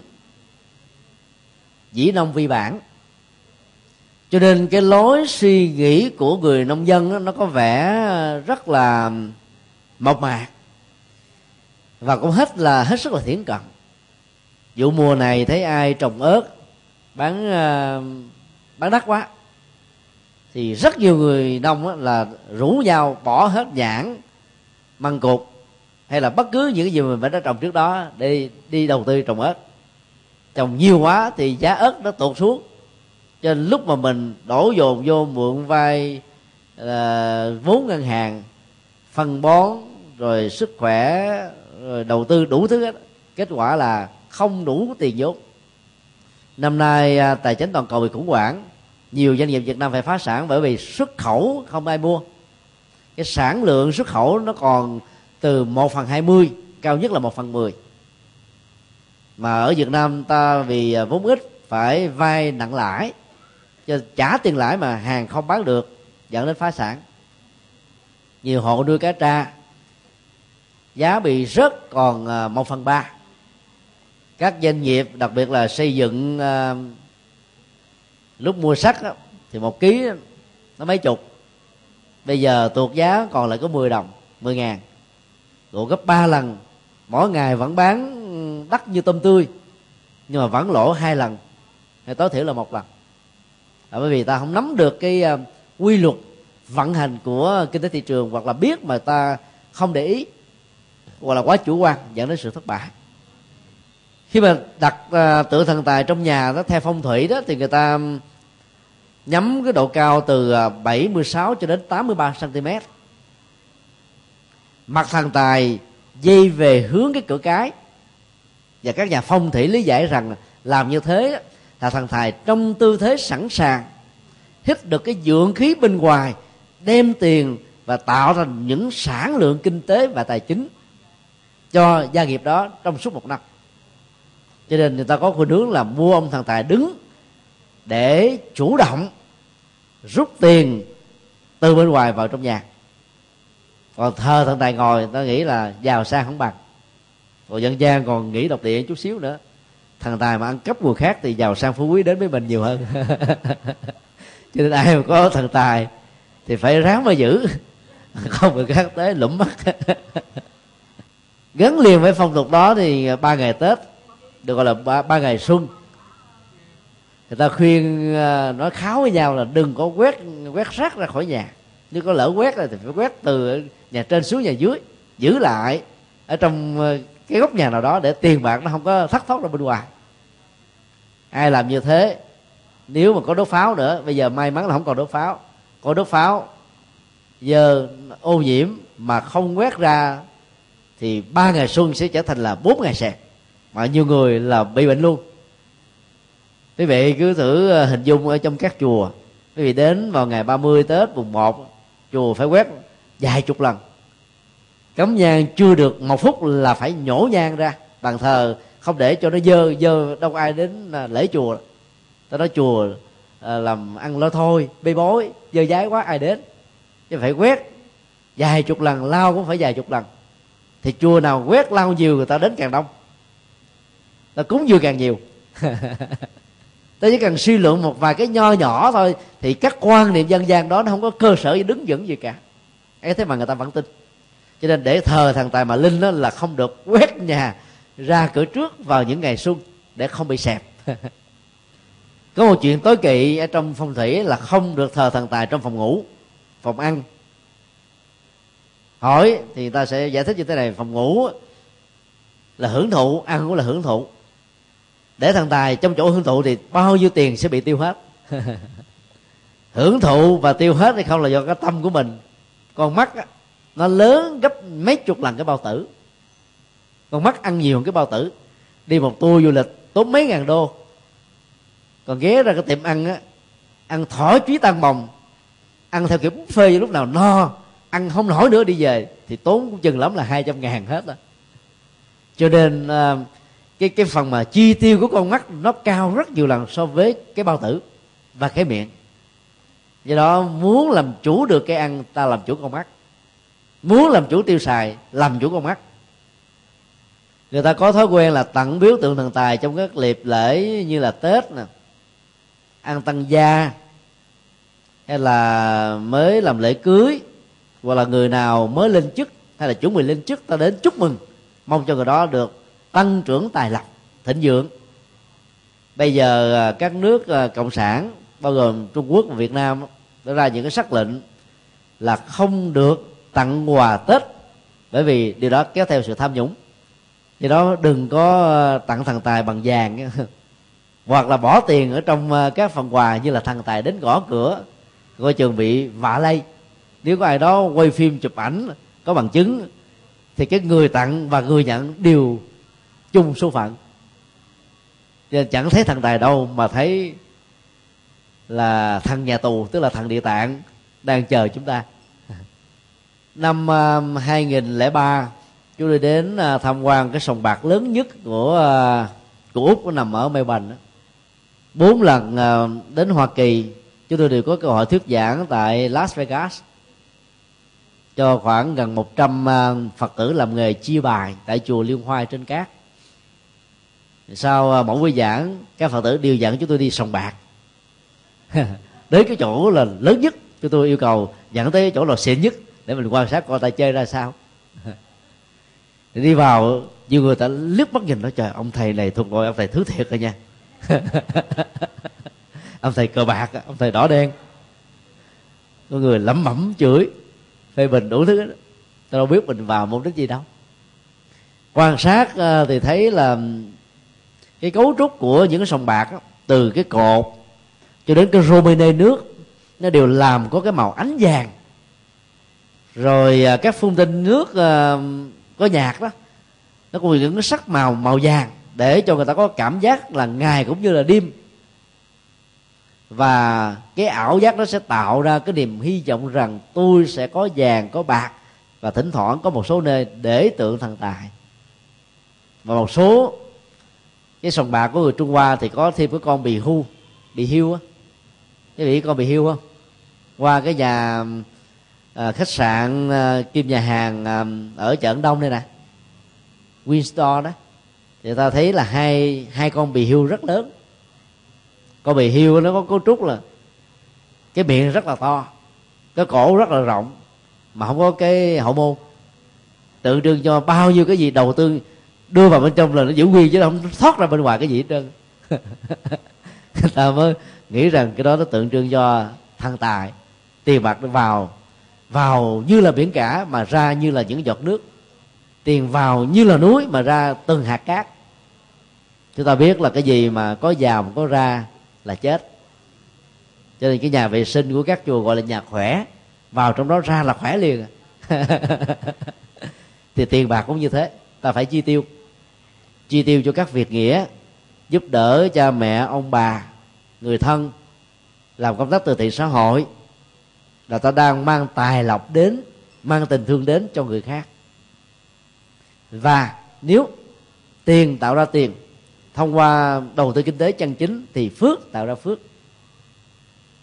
dĩ nông vi bản. Cho nên cái lối suy nghĩ của người nông dân đó, nó có vẻ rất là mộc mạc. Và cũng hết là hết sức là thiển cận. Vụ mùa này thấy ai trồng ớt bán ờ, bán đắt quá. Thì rất nhiều người nông là rủ nhau bỏ hết nhãn măng cục hay là bất cứ những cái gì mà mình đã trồng trước đó để đi đầu tư trồng ớt trồng nhiều quá thì giá ớt nó tụt xuống. Cho nên lúc mà mình đổ dồn vô mượn vay là vốn ngân hàng phân bón rồi sức khỏe rồi đầu tư đủ thứ hết kết quả là không đủ tiền vốn. Năm nay à, tài chính toàn cầu bị khủng hoảng nhiều doanh nghiệp Việt Nam phải phá sản bởi vì xuất khẩu không ai mua. Cái sản lượng xuất khẩu nó còn từ 1 phần 20 cao nhất là 1 phần 10 mà ở Việt Nam ta vì à, vốn ít phải vay nặng lãi cho trả tiền lãi mà hàng không bán được dẫn đến phá sản. Nhiều hộ nuôi cá tra giá bị rớt còn à, một phần ba. Các doanh nghiệp đặc biệt là xây dựng à, lúc mua sắt thì một ký nó mấy chục. Bây giờ tuột giá còn lại có 10 đồng 10 ngàn. Độ gấp 3 lần mỗi ngày vẫn bán đắt như tôm tươi. Nhưng mà vẫn lỗ hai lần hay tối thiểu là một lần. Là bởi vì ta không nắm được cái ờ, quy luật vận hành của kinh tế thị trường hoặc là biết mà ta không để ý hoặc là quá chủ quan dẫn đến sự thất bại. Khi mà đặt ờ, uh, tượng thần tài trong nhà đó theo phong thủy đó thì người ta nhắm cái độ cao từ ờ, 76 cho đến 83 cm mặt thần tài dây về hướng cái cửa cái và các nhà phong thủy lý giải rằng làm như thế là thằng thầy trong tư thế sẵn sàng, hít được cái dưỡng khí bên ngoài, đem tiền và tạo ra những sản lượng kinh tế và tài chính cho gia nghiệp đó trong suốt một năm. Cho nên người ta có khuynh hướng là mua ông thằng tài đứng để chủ động rút tiền từ bên ngoài vào trong nhà. Còn thờ thằng tài ngồi ta nghĩ là giàu sang không bằng còn dân gian còn nghĩ độc địa chút xíu nữa. Thằng tài mà ăn cắp người khác thì giàu sang phú quý đến với mình nhiều hơn. Cho nên ai mà có thần tài thì phải ráng mà giữ. Không người khác tới lũng mắt. Gắn liền với phong tục đó thì ba ngày tết được gọi là ba, ba ngày xuân. Người ta khuyên à, nói kháo với nhau là đừng có quét quét rác ra khỏi nhà. Nếu có lỡ quét thì phải quét từ nhà trên xuống nhà dưới giữ lại. Ở trong à, cái góc nhà nào đó để tiền bạc nó không có thất thoát ra bên ngoài. Ai làm như thế, nếu mà có đốt pháo nữa, bây giờ may mắn là không còn đốt pháo. Có đốt pháo, giờ ô nhiễm mà không quét ra thì ba ngày xuân sẽ trở thành là bốn ngày sẹt mà nhiều người là bị bệnh luôn. Quý vị cứ thử ờ, hình dung ở trong các chùa. Quý vị đến vào ngày 30 tết mùng 1 chùa phải quét vài chục lần cấm nhang chưa được một phút là phải nhổ nhang ra. Bàn thờ không để cho nó dơ dơ, đâu ai đến à, lễ chùa. Ta nói chùa à, làm ăn lo thôi, bê bối, dơ dái quá, ai đến. Chứ phải quét, vài chục lần lau cũng phải vài chục lần. Thì chùa nào quét lau nhiều, người ta đến càng đông. Ta cúng dường càng nhiều. Ta chỉ cần suy luận một vài cái nho nhỏ thôi, thì các quan niệm dân gian đó nó không có cơ sở đứng vững gì cả. Ấy thế mà người ta vẫn tin cho nên để thờ thằng tài mà linh đó là không được quét nhà ra cửa trước vào những ngày xuân để không bị sẹp. Có một chuyện tối kỵ ở trong phong thủy là không được thờ thần tài trong phòng ngủ phòng ăn. Hỏi thì ta sẽ giải thích như thế này phòng ngủ là hưởng thụ ăn cũng là hưởng thụ. Để thần tài trong chỗ hưởng thụ thì bao nhiêu tiền sẽ bị tiêu hết? Hưởng thụ và tiêu hết hay không là do cái tâm của mình. Con mắt á, nó lớn gấp mấy chục lần cái bao tử. Con mắt ăn nhiều hơn cái bao tử. Đi một tour du lịch, tốn mấy ngàn đô. Còn ghé ra cái tiệm ăn á, ăn thỏ chuối tan bồng. Ăn theo kiểu buffet lúc nào no, ăn không nổi nữa đi về, thì tốn cũng chừng lắm là hai trăm ngàn hết đó cho nên à, cái cái phần mà chi tiêu của con mắt nó cao rất nhiều lần so với cái bao tử và cái miệng. Do đó muốn làm chủ được cái ăn, ta làm chủ con mắt muốn làm chủ tiêu xài, làm chủ con mắt. Người ta có thói quen là tặng biếu tượng thần tài trong các liệp lễ như là tết nè, ăn tăng gia, hay là mới làm lễ cưới, hoặc là người nào mới lên chức, hay là chuẩn bị lên chức, ta đến chúc mừng, mong cho người đó được tăng trưởng tài lộc, thịnh vượng. Bây giờ à, các nước à, cộng sản, bao gồm trung quốc và việt nam đã ra những cái sắc lệnh là không được tặng quà tết. Bởi vì điều đó kéo theo sự tham nhũng. Do đó đừng có ờ, tặng thần tài bằng vàng. Hoặc là bỏ tiền ở trong ờ, các phần quà như là thần tài đến gõ cửa coi trường bị vạ lây. Nếu có ai đó quay phim chụp ảnh có bằng chứng, thì cái người tặng và người nhận đều chung số phận. Nên chẳng thấy thằng tài đâu mà thấy là thằng nhà tù, tức là thằng địa tạng, đang chờ chúng ta năm 2003 chúng tôi đến ờ, tham quan cái sòng bạc lớn nhất của ờ, của úc nằm ở Melbourne bốn lần ờ, đến Hoa Kỳ, chúng tôi đều có cơ hội thuyết giảng tại Las Vegas. Cho khoảng gần 100 Phật tử làm nghề chia bài tại chùa Liên Hoa trên cát. Sau mỗi buổi giảng, các phật tử đều dẫn chúng tôi đi sòng bạc. Đến cái chỗ là lớn nhất, chúng tôi yêu cầu dẫn tới chỗ là xịn nhất để mình quan sát coi ta chơi ra sao. Đi vào nhiều người ta liếc mắt nhìn nói trời ông thầy này thuộc loại ông thầy thứ thiệt rồi nha. Ông thầy cờ bạc ông thầy đỏ đen. Có người lẩm mẩm chửi phê bình đủ thứ đó. đâu biết mình vào mục đích gì đâu. Quan sát à, thì thấy là cái cấu trúc của những cái sòng bạc đó, từ cái cột cho đến cái romine nước nó đều làm có cái màu ánh vàng rồi à, các phun tinh nước à, có nhạc đó, nó có những sắc màu màu vàng, để cho người ta có cảm giác là ngày cũng như là đêm. Và cái ảo giác nó sẽ tạo ra cái niềm hy vọng rằng tôi sẽ có vàng, có bạc, và thỉnh thoảng có một số nơi để tượng thần tài. Và một số cái sòng bạc của người trung hoa thì có thêm cái con bì hưu bì hưu á. Cái vị con bì hưu không? Qua cái nhà à, khách sạn à, kim nhà hàng à, ở chợ đông đây nè. Winstore đó. Thì ta thấy là hai hai con bì hưu rất lớn. Con bì hưu nó có cấu trúc là cái miệng rất là to cái cổ rất là rộng mà không có cái hậu môn. Tượng trưng cho bao nhiêu cái gì đầu tư đưa vào bên trong là nó giữ nguyên chứ không thoát ra bên ngoài cái gì hết trơn. Người ta mới nghĩ rằng cái đó nó tượng trưng cho thăng tài tiền bạc nó vào vào như là biển cả mà ra như là những giọt nước. Tiền vào như là núi mà ra từng hạt cát. Chúng ta biết là cái gì mà có vào mà có ra là chết. Cho nên cái nhà vệ sinh của các chùa gọi là nhà khỏe, vào trong đó ra là khỏe liền. Thì tiền bạc cũng như thế, ta phải chi tiêu. Chi tiêu cho các việc nghĩa, giúp đỡ cha mẹ, ông bà, người thân, làm công tác từ thiện xã hội là ta đang mang tài lộc đến, mang tình thương đến cho người khác. Và nếu tiền tạo ra tiền, thông qua đầu tư kinh tế chân chính thì phước tạo ra phước.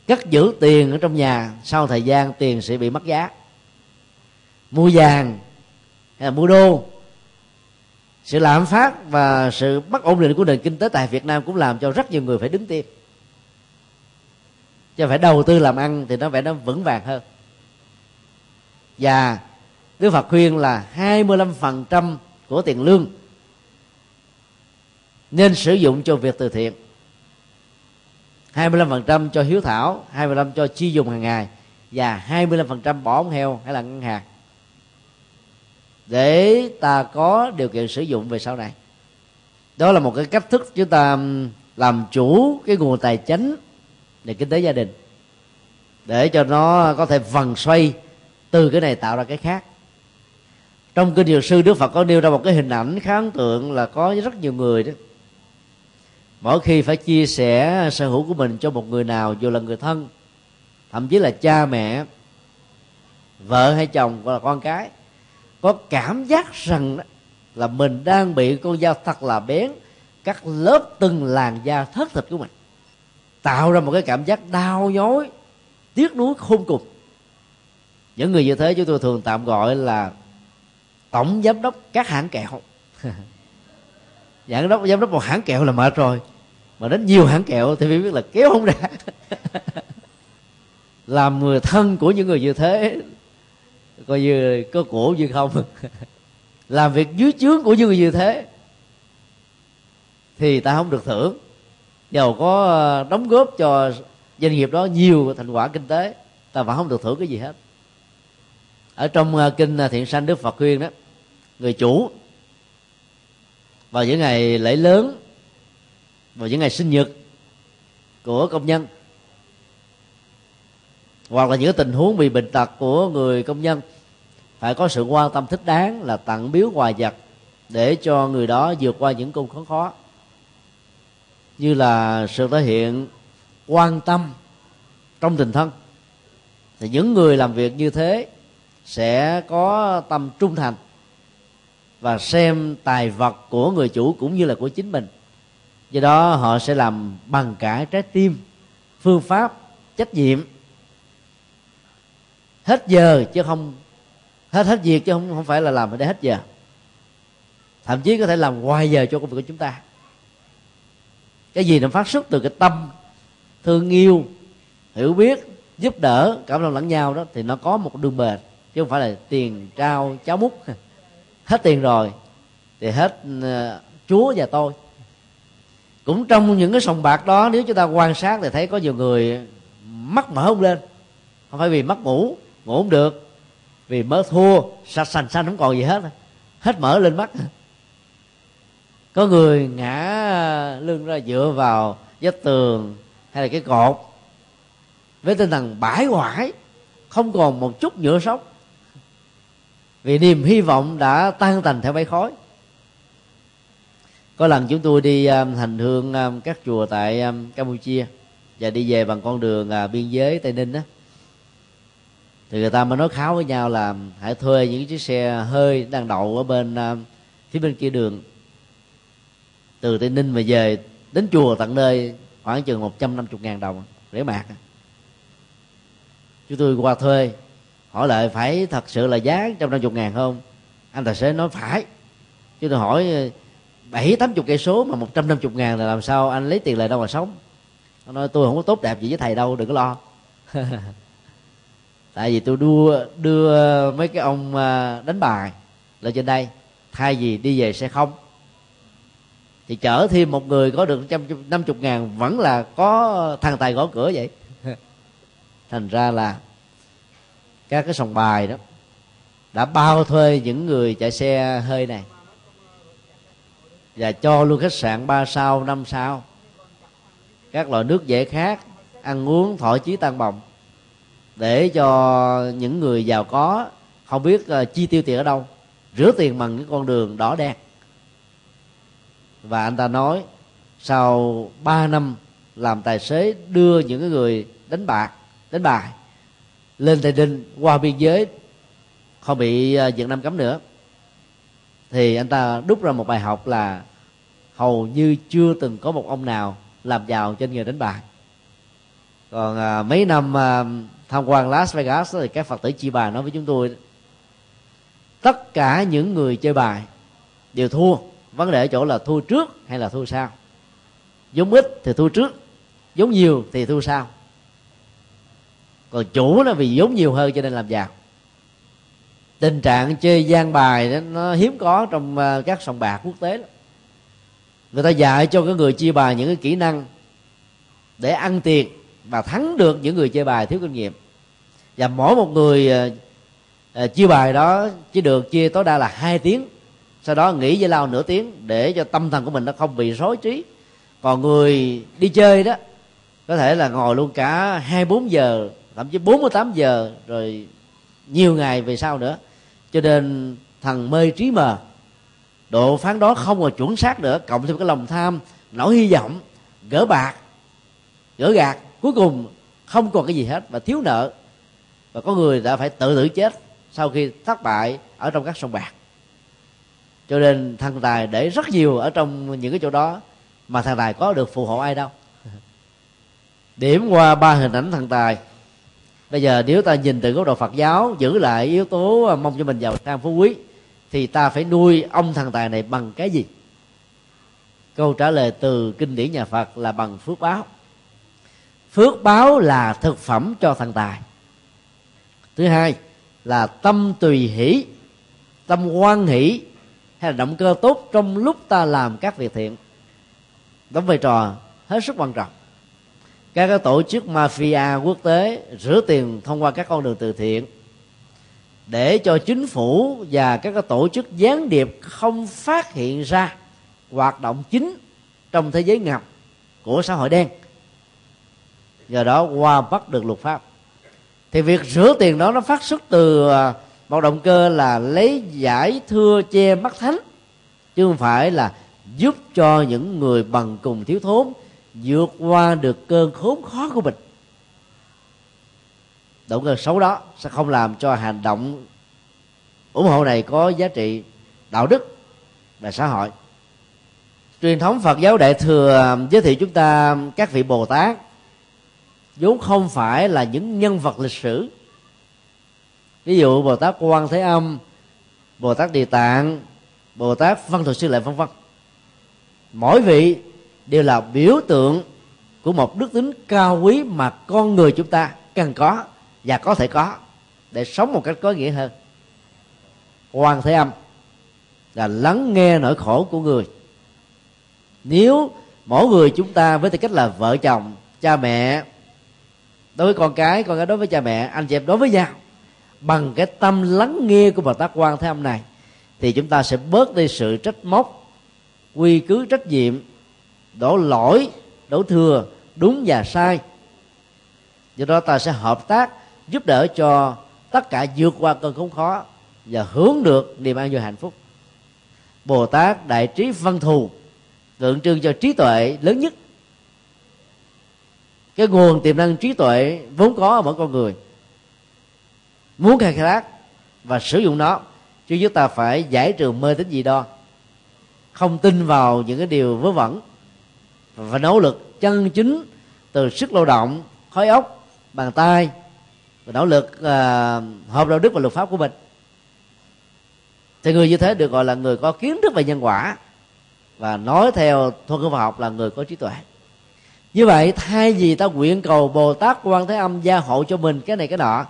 Cất giữ tiền ở trong nhà, sau thời gian tiền sẽ bị mất giá. Mua vàng hay là mua đô sự lạm phát và sự bất ổn định của nền kinh tế tại Việt Nam cũng làm cho rất nhiều người phải đứng tim chứ phải đầu tư làm ăn thì nó vẻ nó vững vàng hơn. Và Đức Phật khuyên là 25% của tiền lương nên sử dụng cho việc từ thiện. 25% cho hiếu thảo 25% cho chi dùng hàng ngày, và 25% bỏ ống heo hay là ngân hàng để ta có điều kiện sử dụng về sau này. Đó là một cái cách thức chúng ta làm chủ cái nguồn tài chính để kinh tế gia đình để cho nó có thể vần xoay từ cái này tạo ra cái khác. Trong kinh dược sư đức phật có nêu ra một cái hình ảnh khá ấn tượng là có rất nhiều người đó. Mỗi khi phải chia sẻ sở hữu của mình cho một người nào dù là người thân thậm chí là cha mẹ vợ hay chồng hoặc là con cái có cảm giác rằng đó, là mình đang bị con dao thật là bén cắt lớp từng làn da thất thịt của mình tạo ra một cái cảm giác đau nhói, tiếc nuối, khôn cùng. Những người như thế chúng tôi thường tạm gọi là tổng giám đốc các hãng kẹo. Giám đốc giám đốc một hãng kẹo là mệt rồi, mà đến nhiều hãng kẹo thì phải biết là kéo không ra. Làm người thân của những người như thế, coi như có cổ như không. Làm việc dưới chướng của những người như thế, thì ta không được thưởng giàu có ờ, đóng góp cho doanh nghiệp đó nhiều thành quả kinh tế, ta vẫn không được thưởng cái gì hết. Ở trong ờ, kinh ờ, thiện sanh đức phật khuyên đó, người chủ vào những ngày lễ lớn, vào những ngày sinh nhật của công nhân, hoặc là những tình huống bị bệnh tật của người công nhân, phải có sự quan tâm thích đáng là tặng biếu quà vật để cho người đó vượt qua những cung khó khó như là sự thể hiện quan tâm trong tình thân. Thì những người làm việc như thế sẽ có tâm trung thành và xem tài vật của người chủ cũng như là của chính mình. Do đó họ sẽ làm bằng cả trái tim, phương pháp, trách nhiệm. Hết giờ chứ không, hết hết việc chứ không không phải là làm để hết giờ. Thậm chí có thể làm ngoài giờ cho công việc của chúng ta cái gì nó phát xuất từ cái tâm thương yêu hiểu biết giúp đỡ cảm thông lẫn nhau đó thì nó có một đường bền. Chứ không phải là tiền trao cháo múc. Hết tiền rồi thì hết uh, chúa và tôi. Cũng trong những cái sòng bạc đó nếu chúng ta quan sát thì thấy có nhiều người mắt mở không lên. Không phải vì mất ngủ ngủ không được vì mới thua sạch sành xanh không còn gì hết. Hết mở lên mắt có người ngã lưng ra dựa vào vách tường hay là cái cột với tinh thần bãi hoại, không còn một chút nhựa sống. Vì niềm hy vọng đã tan tành theo bay khói. Có lần chúng tôi đi um, hành hương um, các chùa tại um, campuchia và đi về bằng con đường à, biên giới tây ninh á. Thì người ta mới nói kháo với nhau là, hãy thuê những chiếc xe hơi đang đậu ở bên phía bên kia đường từ tây ninh mà về đến chùa tận nơi, khoảng chừng một trăm năm chục ngàn đồng rẻ mạt. Chúng tôi qua thuê, hỏi lại phải thật sự là giá trăm năm chục ngàn không? Anh tài xế nói phải. Chứ tôi hỏi, bảy tám chục cây số mà một trăm năm chục ngàn là làm sao anh lấy tiền lại đâu mà sống? Anh nói, tôi không có tốt đẹp gì với thầy đâu, đừng có lo. Tại vì tôi đưa đưa mấy cái ông à, đánh bài lên trên đây. Thay vì đi về xe không thì chở thêm một người có được trăm năm chục ngàn vẫn là có thằng tài gõ cửa vậy. Thành ra là các cái sòng bài đó đã bao thuê những người chạy xe hơi này và cho luôn khách sạn 3 sao 5 sao. Các loại nước dễ khác ăn uống thỏa chí tan bồng. Để cho những người giàu có không biết uh, chi tiêu tiền ở đâu rửa tiền bằng những con đường đỏ đen và anh ta nói sau 3 năm làm tài xế đưa những cái người đánh bạc đánh bài lên tây ninh qua biên giới không bị ờ, việt nam cấm nữa. Thì anh ta đúc ra một bài học là hầu như chưa từng có một ông nào làm giàu trên nghề đánh bài. Còn à, mấy năm à, tham quan Las Vegas thì các phật tử chi bà nói với chúng tôi tất cả những người chơi bài đều thua vấn đề ở chỗ là thua trước hay là thua sau? Giống ít thì thua trước giống nhiều thì thua sau. Còn chủ nó vì giống nhiều hơn cho nên làm giàu. Tình trạng chơi gian bài đó, nó hiếm có trong à, các sòng bạc quốc tế lắm. người ta dạy cho cái người chia bài những cái kỹ năng để ăn tiền và thắng được những người chơi bài thiếu kinh nghiệm. Và mỗi một người uh, chia bài đó chỉ được chia tối đa là hai tiếng sau đó nghỉ với lao nửa tiếng để cho tâm thần của mình nó không bị rối trí. Còn người đi chơi đó, có thể là ngồi luôn cả hai bốn giờ, thậm chí bốn mươi tám giờ, rồi nhiều ngày về sau nữa. Cho nên thằng mê trí mờ, độ phán đó không còn chuẩn xác nữa, cộng thêm cái lòng tham, nỗi hy vọng, gỡ bạc, gỡ gạt cuối cùng không còn cái gì hết và thiếu nợ. Và có người đã phải tự tử chết sau khi thất bại ở trong các sông bạc cho nên thằng tài để rất nhiều ở trong những cái chỗ đó mà thằng tài có được phù hộ ai đâu. Điểm qua ba hình ảnh thằng tài. Bây giờ nếu ta nhìn từ góc độ phật giáo, giữ lại yếu tố à, mong cho mình giàu sang phú quý, thì ta phải nuôi ông thằng tài này bằng cái gì? Câu trả lời từ kinh điển nhà phật là bằng phước báo. Phước báo là thực phẩm cho thằng tài. Thứ hai là tâm tùy hỷ, tâm quan hỷ hay là động cơ tốt trong lúc ta làm các việc thiện. Đóng vai trò hết sức quan trọng. Các cái tổ chức mafia quốc tế rửa tiền thông qua các con đường từ thiện để cho chính phủ và các cái tổ chức gián điệp không phát hiện ra hoạt động chính trong thế giới ngầm của xã hội đen. Do đó qua bắt được luật pháp. Thì việc rửa tiền đó nó phát xuất từ à, một động cơ là lấy giải thưa che mắt thánh, chứ không phải là giúp cho những người bằng cùng thiếu thốn vượt qua được cơn khốn khó của mình. Động cơ xấu đó sẽ không làm cho hành động ủng hộ này có giá trị đạo đức và xã hội. Truyền thống phật giáo đại thừa giới thiệu chúng ta các vị bồ tát vốn không phải là những nhân vật lịch sử ví dụ, bồ tát quan thế âm, bồ tát địa tạng, bồ tát văn thù sư lợi vân vân. Mỗi vị đều là biểu tượng của một đức tính cao quý mà con người chúng ta cần có và có thể có để sống một cách có nghĩa hơn. Quan thế âm là lắng nghe nỗi khổ của người. Nếu mỗi người chúng ta với tư cách là vợ chồng, cha mẹ, đối với con cái con cái đối với cha mẹ, anh chị em đối với nhau bằng cái tâm lắng nghe của bồ tát quan thế âm này, thì chúng ta sẽ bớt đi sự trách móc, quy cứ trách nhiệm, đổ lỗi, đổ thừa, đúng và sai. Do đó ta sẽ hợp tác, giúp đỡ cho tất cả vượt qua cơn khốn khó và hướng được niềm an vui hạnh phúc. Bồ tát đại trí văn thù, tượng trưng cho trí tuệ lớn nhất. Cái nguồn tiềm năng trí tuệ vốn có ở mỗi con người muốn khai thác và sử dụng nó chứ chúng ta phải giải trừ mê tín gì đo không tin vào những cái điều vớ vẩn và nỗ lực chân chính từ sức lao động khói óc bàn tay và nỗ lực uh, hợp đạo đức và luật pháp của mình. Thì người như thế được gọi là người có kiến thức về nhân quả và nói theo thuật ngữ học là người có trí tuệ. Như vậy thay vì ta nguyện cầu bồ tát quan thế âm gia hộ cho mình cái này cái nọ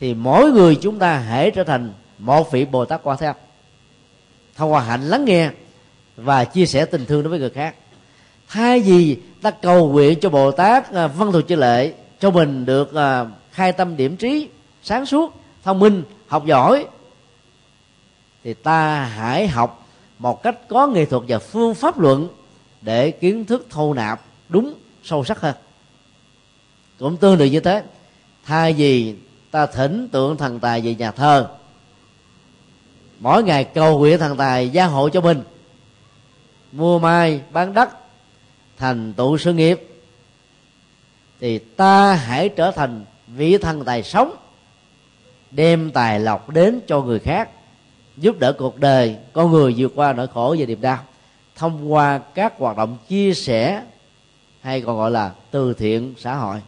thì mỗi người chúng ta hãy trở thành một vị bồ tát quan thế âm. Thông qua hạnh lắng nghe và chia sẻ tình thương đối với người khác. Thay vì ta cầu nguyện cho bồ tát à, văn thù chư lệ, cho mình được à, khai tâm điểm trí, sáng suốt, thông minh, học giỏi, thì ta hãy học một cách có nghệ thuật và phương pháp luận để kiến thức thâu nạp đúng sâu sắc hơn. Cũng tương tự như thế, thay vì ta thỉnh tượng thần tài về nhà thờ, mỗi ngày cầu nguyện thần tài gia hộ cho mình. Mua mai bán đất thành tựu sự nghiệp. Thì ta hãy trở thành vị thần tài sống đem tài lộc đến cho người khác giúp đỡ cuộc đời con người vượt qua nỗi khổ và niềm đau. Thông qua các hoạt động chia sẻ hay còn gọi là từ thiện xã hội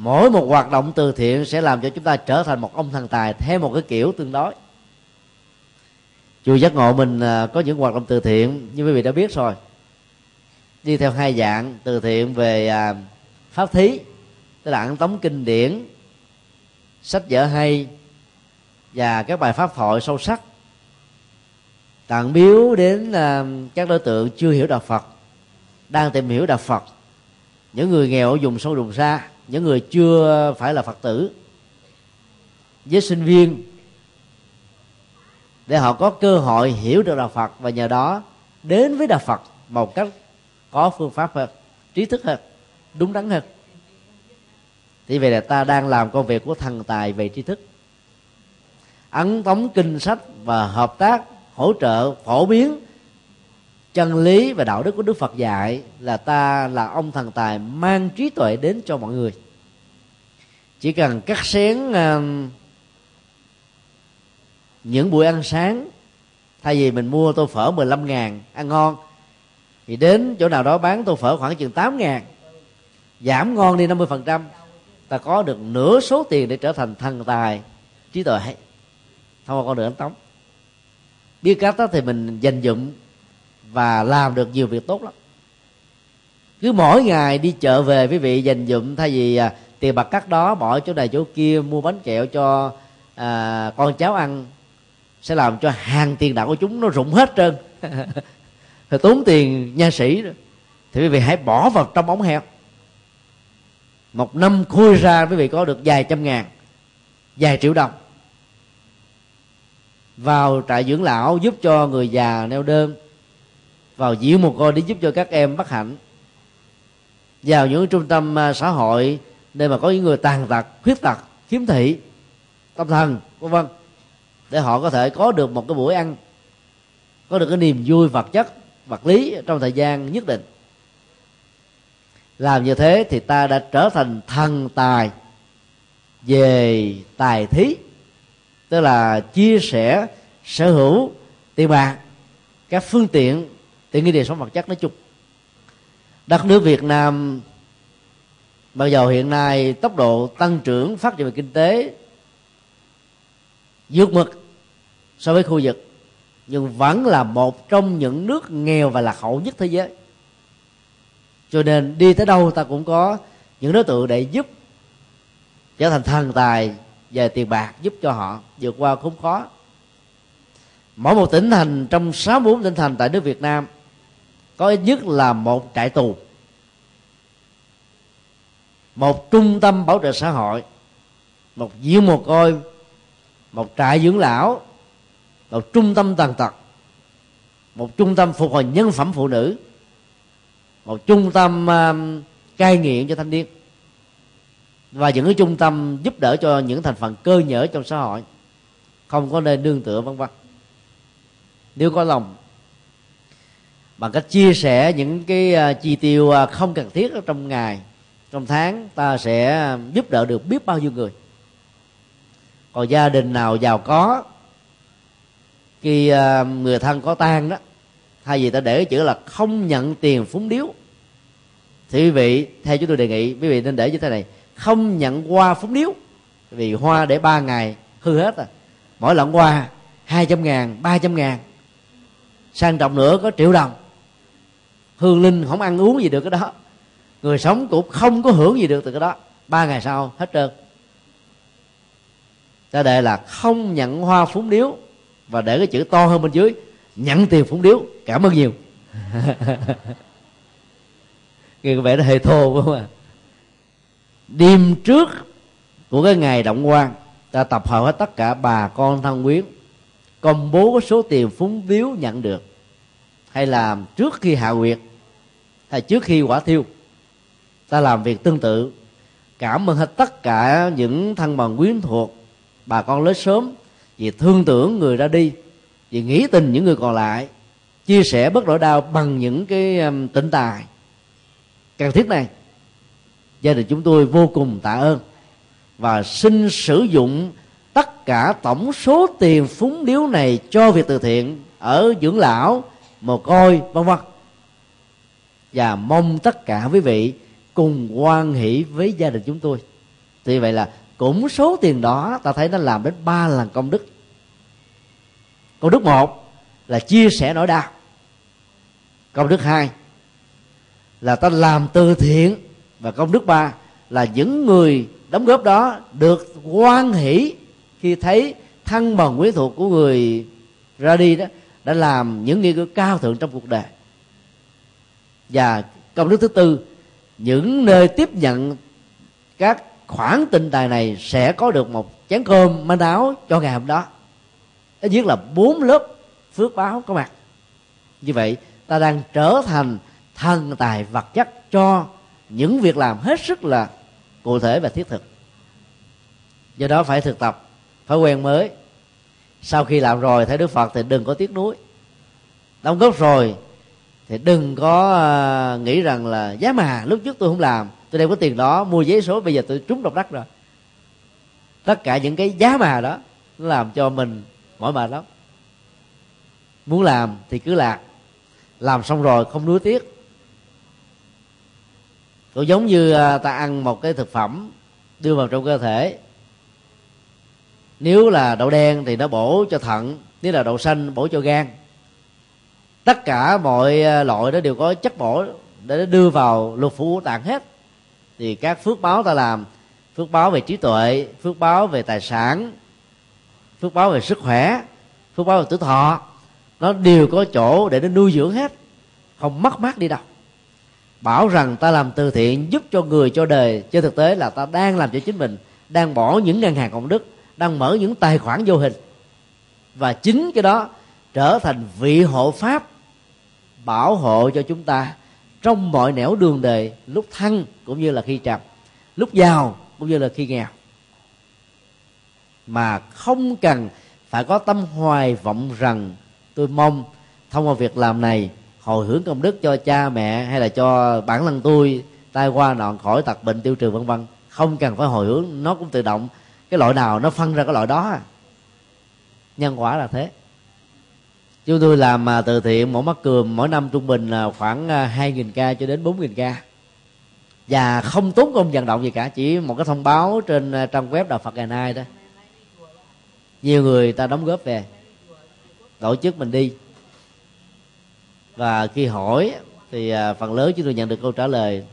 mỗi một hoạt động từ thiện sẽ làm cho chúng ta trở thành một ông thần tài theo một cái kiểu tương đối. Chùa giác ngộ mình à, có những hoạt động từ thiện, như quý vị đã biết rồi. Đi theo hai dạng, từ thiện về à, pháp thí, tức là ăn tống kinh điển, sách vở hay, và các bài pháp thoại sâu sắc. Tặng biếu đến à, các đối tượng chưa hiểu đạo phật, đang tìm hiểu đạo phật. Những người nghèo ở vùng sâu vùng xa những người chưa phải là phật tử, với sinh viên, để họ có cơ hội hiểu được đạo phật và nhờ đó đến với đạo phật một cách có phương pháp hơn, trí thức hơn, đúng đắn hơn. Thì vậy là ta đang làm công việc của thần tài về tri thức. Ấn tống kinh sách và hợp tác hỗ trợ phổ biến chân lý và đạo đức của đức phật dạy là ta là ông thần tài mang trí tuệ đến cho mọi người. Chỉ cần cắt xén uh, những buổi ăn sáng thay vì mình mua tô phở 15 ngàn ăn ngon thì đến chỗ nào đó bán tô phở khoảng chừng 8 ngàn giảm ngon đi 50 phần trăm ta có được nửa số tiền để trở thành thần tài trí tuệ. Thông qua con đường ánh tống. Biết cách đó thì mình dành dụng và làm được nhiều việc tốt lắm. Cứ mỗi ngày đi chợ về quý vị dành dụng thay vì à, tiền bạc cắt đó bỏ chỗ này chỗ kia mua bánh kẹo cho à, con cháu ăn sẽ làm cho hàng tiền đạo của chúng nó rụng hết trơn. Thì tốn tiền nha sĩ đó. thì quý vị hãy bỏ vào trong ống heo. Một năm khui ra quý vị có được vài trăm ngàn vài triệu đồng. Vào trại dưỡng lão giúp cho người già neo đơn vào diễn một coi để giúp cho các em bất hạnh. Vào những trung tâm à, xã hội nơi mà có những người tàn tật, khuyết tật, khiếm thị, tâm thần, vân vân, để họ có thể có được một cái buổi ăn, có được cái niềm vui vật chất, vật lý trong thời gian nhất định. Làm như thế thì ta đã trở thành thần tài về tài thí, tức là chia sẻ sở hữu tiền bạc, các phương tiện tiện nghi đời sống vật chất nói chung. Đất nước việt nam mặc dầu hiện nay tốc độ tăng trưởng phát triển về kinh tế vượt mực so với khu vực, nhưng vẫn là một trong những nước nghèo và lạc hậu nhất thế giới. Cho nên đi tới đâu ta cũng có những đối tượng để giúp trở thành thần tài về tiền bạc giúp cho họ vượt qua khốn khó. Mỗi một tỉnh thành trong sáu bốn tỉnh thành tại nước Việt Nam có ít nhất là một trại tù. Một trung tâm bảo trợ xã hội. Một giếng mồ côi. Một trại dưỡng lão. Một trung tâm tàn tật. Một trung tâm phục hồi nhân phẩm phụ nữ. Một trung tâm uh, cai nghiện cho thanh niên. Và những cái trung tâm giúp đỡ cho những thành phần cơ nhở trong xã hội. Không có nơi nương tựa vân vân. Nếu có lòng bằng cách chia sẻ những cái à, chi tiêu à, không cần thiết ở trong ngày, trong tháng, ta sẽ giúp đỡ được biết bao nhiêu người. Còn gia đình nào giàu có, khi à, người thân có tang đó, thay vì ta để chữ là không nhận tiền phúng điếu, thì quý vị, theo chúng tôi đề nghị, quý vị nên để như thế này, không nhận hoa phúng điếu. Vì hoa để ba ngày, hư hết rồi. Mỗi lần hoa hai trăm ngàn, ba trăm ngàn. Sang trọng nữa có triệu đồng hương linh không ăn uống gì được cái đó. Người sống cũng không có hưởng gì được từ cái đó. Ba ngày sau, hết trơn. Ta đề là không nhận hoa phúng điếu và để cái chữ to hơn bên dưới, nhận tiền phúng điếu. Cảm ơn nhiều. Nghe có vẻ nó hơi thô không à đêm trước của cái ngày động quan, ta tập hợp hết tất cả bà con thân quyến, công bố số tiền phúng điếu nhận được. Hay là trước khi hạ quyệt hay trước khi quả thiêu, ta làm việc tương tự. Cảm ơn hết tất cả những thân bằng quyến thuộc bà con lớn sớm, vì thương tưởng người ra đi, vì nghĩ tình những người còn lại, chia sẻ bất nỗi đau bằng những cái um, tỉnh tài. Cần thiết này, gia đình chúng tôi vô cùng tạ ơn và xin sử dụng tất cả tổng số tiền phúng điếu này cho việc từ thiện ở dưỡng lão, mồ côi, vân vân và mong tất cả quý vị cùng quan hỷ với gia đình chúng tôi. Thì vậy là cũng số tiền đó ta thấy nó làm đến ba lần công đức. Công đức một là chia sẻ nỗi đau. Công đức hai là ta làm từ thiện. Và công đức ba là những người đóng góp đó được quan hỷ khi thấy thân bằng quyến thuộc của người ra đi đó, đã làm những nghi cứu cao thượng trong cuộc đời và công đức thứ tư, những nơi tiếp nhận các khoản tinh tài này sẽ có được một chén cơm manh áo cho ngày hôm đó. Ít nhất là bốn lớp phước báo có mặt. Như vậy, ta đang trở thành thần tài vật chất cho những việc làm hết sức là cụ thể và thiết thực. Do đó phải thực tập thói quen mới. Sau khi làm rồi, thấy đức phật thì đừng có tiếc nuối. Đóng góp rồi thì đừng có ờ, nghĩ rằng là giá mà lúc trước tôi không làm, tôi đem có tiền đó mua giấy số, bây giờ tôi trúng độc đắc rồi. Tất cả những cái giá mà đó, nó làm cho mình mỏi mệt lắm. Muốn làm thì cứ làm. Làm xong rồi không nuối tiếc. Cũng giống như ờ, ta ăn một cái thực phẩm đưa vào trong cơ thể. Nếu là đậu đen thì nó bổ cho thận, nếu là đậu xanh bổ cho gan tất cả mọi ờ, loại đó đều có chất bổ để đưa vào lục phủ tạng hết. Thì các phước báo ta làm, phước báo về trí tuệ, phước báo về tài sản, phước báo về sức khỏe, phước báo về tuổi thọ, nó đều có chỗ để nó nuôi dưỡng hết. Không mất mát đi đâu. Bảo rằng ta làm từ thiện giúp cho người cho đời trên thực tế là ta đang làm cho chính mình, đang bỏ những ngân hàng công đức, đang mở những tài khoản vô hình. Và chính cái đó trở thành vị hộ pháp, bảo hộ cho chúng ta trong mọi nẻo đường đời, lúc thăng cũng như là khi trầm lúc giàu cũng như là khi nghèo. Mà không cần phải có tâm hoài vọng rằng tôi mong thông qua việc làm này, hồi hướng công đức cho cha mẹ hay là cho bản thân tôi, tai qua nạn khỏi tật bệnh tiêu trừ vân vân, không cần phải hồi hướng, nó cũng tự động, cái loại nào nó phân ra cái loại đó à. nhân quả là thế chúng tôi làm mà từ thiện mỗi mắt cườm mỗi năm trung bình là khoảng à, hai nghìn ca cho đến bốn nghìn ca. Và không tốn công vận động gì cả chỉ một cái thông báo trên à, trang web đạo phật ngày nay đó nhiều người ta đóng góp về tổ chức mình đi. Và khi hỏi thì à, phần lớn chúng tôi nhận được câu trả lời.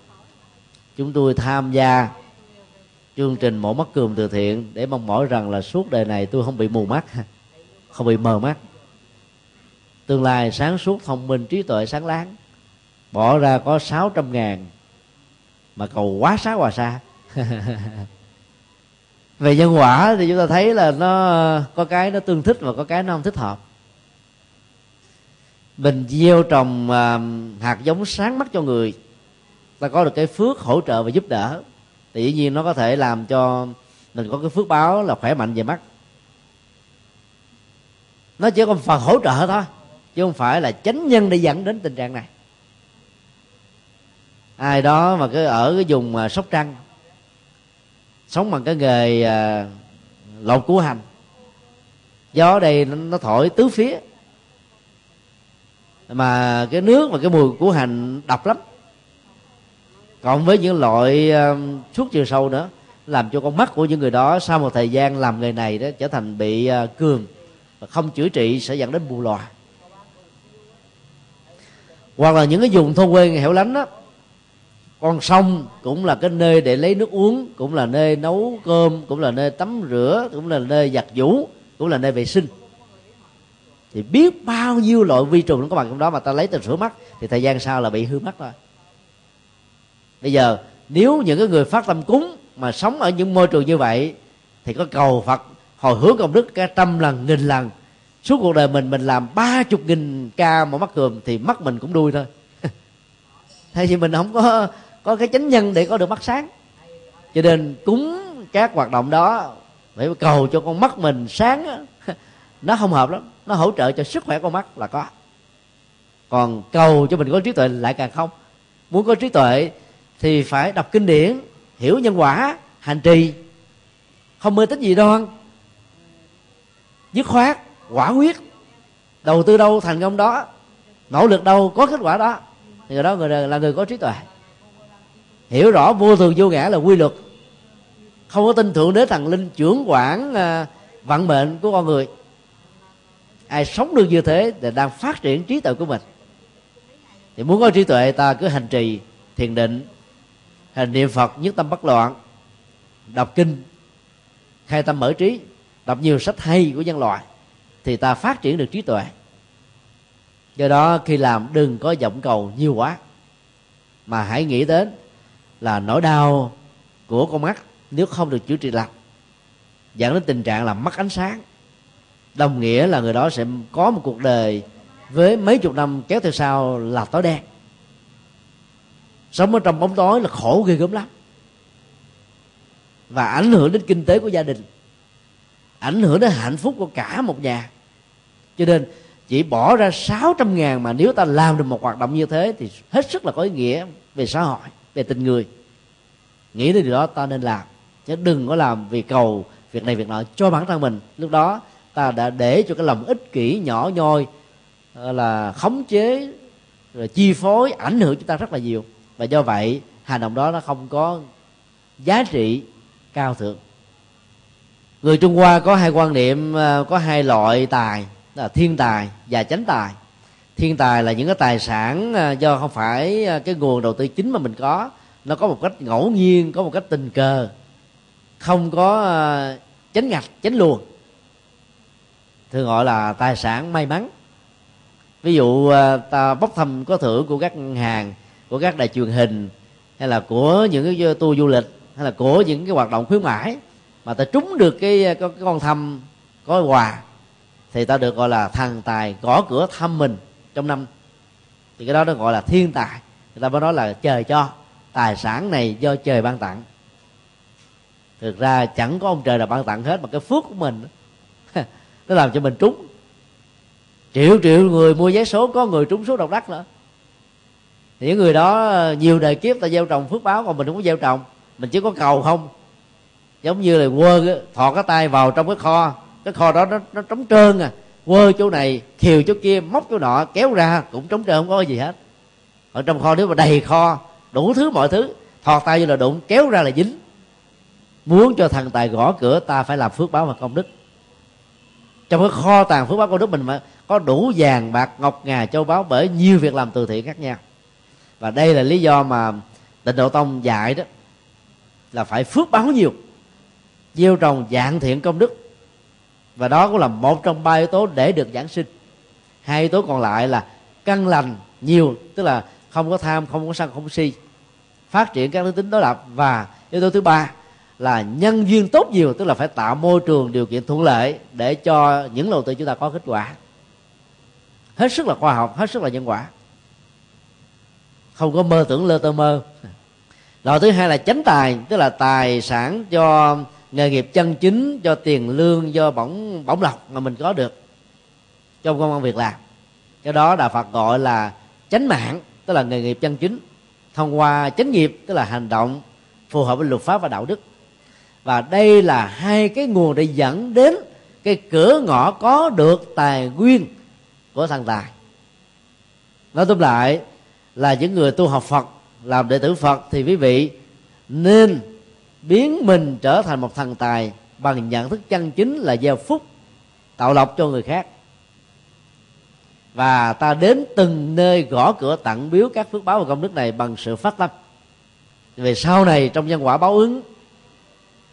Chúng tôi tham gia chương trình mổ mắt cườm từ thiện để mong mỏi rằng là suốt đời này tôi không bị mù mắt không bị mờ mắt tương lai sáng suốt thông minh trí tuệ sáng láng. Bỏ ra có 600 ngàn mà cầu quá xá hòa xa. Về nhân quả thì chúng ta thấy là nó có cái nó tương thích và có cái nó không thích hợp. Mình gieo trồng uh, hạt giống sáng mắt cho người. Ta có được cái phước hỗ trợ và giúp đỡ. Thì dĩ nhiên nó có thể làm cho mình có cái phước báo là khỏe mạnh về mắt. Nó chỉ có phần hỗ trợ thôi chứ không phải là chánh nhân để dẫn đến tình trạng này. Ai đó mà cứ ở cái vùng à, sóc trăng sống bằng cái nghề à, lột củ hành gió đây nó thổi tứ phía. Mà cái nước và cái mùi của hành độc lắm. Còn với những loại uh, thuốc trừ sâu nữa làm cho con mắt của những người đó sau một thời gian làm nghề này đó trở thành bị uh, cường và không chữa trị sẽ dẫn đến mù lòa hoặc là những cái vùng thôn quê hẻo lánh đó con sông cũng là cái nơi để lấy nước uống, cũng là nơi nấu cơm, cũng là nơi tắm rửa, cũng là nơi giặt giũ, cũng là nơi vệ sinh. Thì biết bao nhiêu loại vi trùng nó có mặt trong đó mà ta lấy từ sữa mắt, thì thời gian sau là bị hư mắt thôi bây giờ, nếu những cái người phát tâm cúng mà sống ở những môi trường như vậy, thì có cầu phật, hồi hướng công đức cả trăm lần, nghìn lần suốt cuộc đời mình mình làm ba chục nghìn ca mà mắt cườm thì mắt mình cũng đuôi thôi. Thay vì mình không có có cái chánh nhân để có được mắt sáng. Cho nên cúng các hoạt động đó phải cầu cho con mắt mình sáng nó không hợp lắm, nó hỗ trợ cho sức khỏe con mắt là có. Còn cầu cho mình có trí tuệ lại càng không. Muốn có trí tuệ thì phải đọc kinh điển, hiểu nhân quả, hành trì. Không mê tích gì đoan. Dứt khoát quả quyết. Đầu tư đâu thành công đó nỗ lực đâu có kết quả đó. Thì người đó người là người có trí tuệ. Hiểu rõ vô thường vô ngã là quy luật. Không có tin thượng đế thần linh trưởng quản uh, vận mệnh của con người. Ai sống được như thế thì đang phát triển trí tuệ của mình. Thì muốn có trí tuệ ta cứ hành trì thiền định hành niệm phật nhất tâm bất loạn đọc kinh khai tâm mở trí đọc nhiều sách hay của nhân loại thì ta phát triển được trí tuệ. Do đó, khi làm, đừng có vọng cầu nhiều quá, mà hãy nghĩ đến là nỗi đau của con mắt nếu không được chữa trị lành, dẫn đến tình trạng là mất ánh sáng. Đồng nghĩa là người đó sẽ có một cuộc đời với mấy chục năm kéo theo sau là tối đen. Sống ở trong bóng tối là khổ ghê gớm lắm. Và ảnh hưởng đến kinh tế của gia đình, ảnh hưởng đến hạnh phúc của cả một nhà cho nên chỉ bỏ ra 600 ngàn mà nếu ta làm được một hoạt động như thế thì hết sức là có ý nghĩa về xã hội, về tình người. Nghĩ đến điều đó ta nên làm. Chứ đừng có làm vì cầu việc này việc nọ, cho bản thân mình. Lúc đó ta đã để cho cái lòng ích kỷ nhỏ nhoi ờ, là khống chế, rồi chi phối, ảnh hưởng chúng ta rất là nhiều. Và do vậy, hành động đó nó không có giá trị cao thượng. Người trung hoa có hai quan niệm ờ, có hai loại tài là thiên tài và chánh tài. Thiên tài là những cái tài sản à, do không phải à, cái nguồn đầu tư chính mà mình có. Nó có một cách ngẫu nhiên có một cách tình cờ. Không có à, chánh ngạch chánh luồng. Thường gọi là tài sản may mắn. Ví dụ ta bốc thăm có thưởng của các ngân hàng của các đài truyền hình hay là của những cái tour du lịch hay là của những cái hoạt động khuyến mãi mà ta trúng được cái, cái, cái con thăm có quà thì ta được gọi là thần tài gõ cửa thăm mình trong năm. Thì cái đó nó gọi là thiên tài. Người ta mới nói là trời cho, tài sản này do trời ban tặng. Thực ra chẳng có ông trời nào ban tặng hết, mà cái phước của mình nó làm cho mình trúng. Triệu triệu người mua vé số, có người trúng số độc đắc nữa. Thì những người đó, nhiều đời kiếp ta gieo trồng phước báo, còn mình không có gieo trồng. Mình chỉ có cầu không. Giống như là quơ thọ cái tay vào trong cái kho cái kho đó nó, nó trống trơn à. Quơ chỗ này khiều chỗ kia móc chỗ nọ kéo ra cũng trống trơn không có gì hết. Ở trong kho nếu mà đầy kho đủ thứ mọi thứ thọt tay như là đụng kéo ra là dính. Muốn cho thằng tài gõ cửa ta phải làm phước báo và công đức. Trong cái kho tàng phước báo công đức mình mà có đủ vàng bạc ngọc ngà châu báu bởi nhiều việc làm từ thiện khác nhau. Và đây là lý do mà tịnh độ tông dạy đó là phải phước báo nhiều. Gieo trồng dạng thiện công đức và đó cũng là một trong ba yếu tố để được giảng sinh. Hai yếu tố còn lại là căn lành nhiều, tức là không có tham, không có sân, không có si, phát triển các đức tính đối lập. Và yếu tố thứ ba là nhân duyên tốt nhiều, tức là phải tạo môi trường điều kiện thuận lợi để cho những đầu tư chúng ta có kết quả. Hết sức là khoa học, hết sức là nhân quả. Không có mơ tưởng lơ tơ mơ. Loại thứ hai là chánh tài, tức là tài sản cho nghề nghiệp chân chính cho tiền lương, do bổng bổng lộc mà mình có được trong công an việc làm. Cái đó đạo phật gọi là chánh mạng, tức là nghề nghiệp chân chính, thông qua chánh nghiệp, tức là hành động phù hợp với luật pháp và đạo đức. Và đây là hai cái nguồn để dẫn đến cái cửa ngõ có được tài nguyên của thằng tài. Nói tóm lại là những người tu học phật, làm đệ tử phật thì quý vị nên biến mình trở thành một thần tài bằng nhận thức chân chính là gieo phúc, tạo lộc cho người khác. Và ta đến từng nơi gõ cửa tặng biếu các phước báo và công đức này bằng sự phát tâm. Về sau này trong nhân quả báo ứng,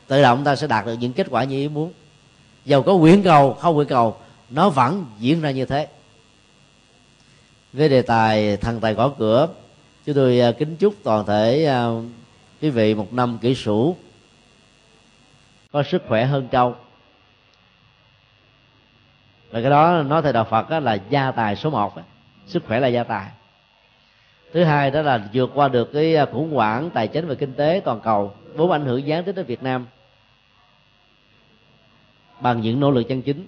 tự động ta sẽ đạt được những kết quả như ý muốn. Dầu có nguyện cầu, không nguyện cầu, nó vẫn diễn ra như thế. Với đề tài thần tài gõ cửa, chúng tôi à, kính chúc toàn thể à, quý vị một năm kỷ sửu có sức khỏe hơn trâu. Và cái đó nói theo đạo phật đó là gia tài số một sức khỏe là gia tài. Thứ hai đó là vượt qua được cái à, khủng hoảng tài chính và kinh tế toàn cầu, vốn ảnh hưởng gián tiếp đến việt nam. Bằng những nỗ lực chân chính.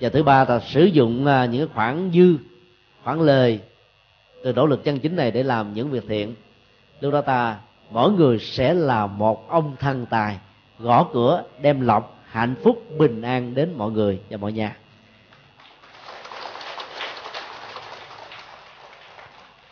Và thứ ba là sử dụng à, những khoản dư, khoản lời từ nỗ lực chân chính này để làm những việc thiện. Lúc đó ta mỗi người sẽ là một ông thần tài, gõ cửa, đem lộc hạnh phúc, bình an đến mọi người và mọi nhà.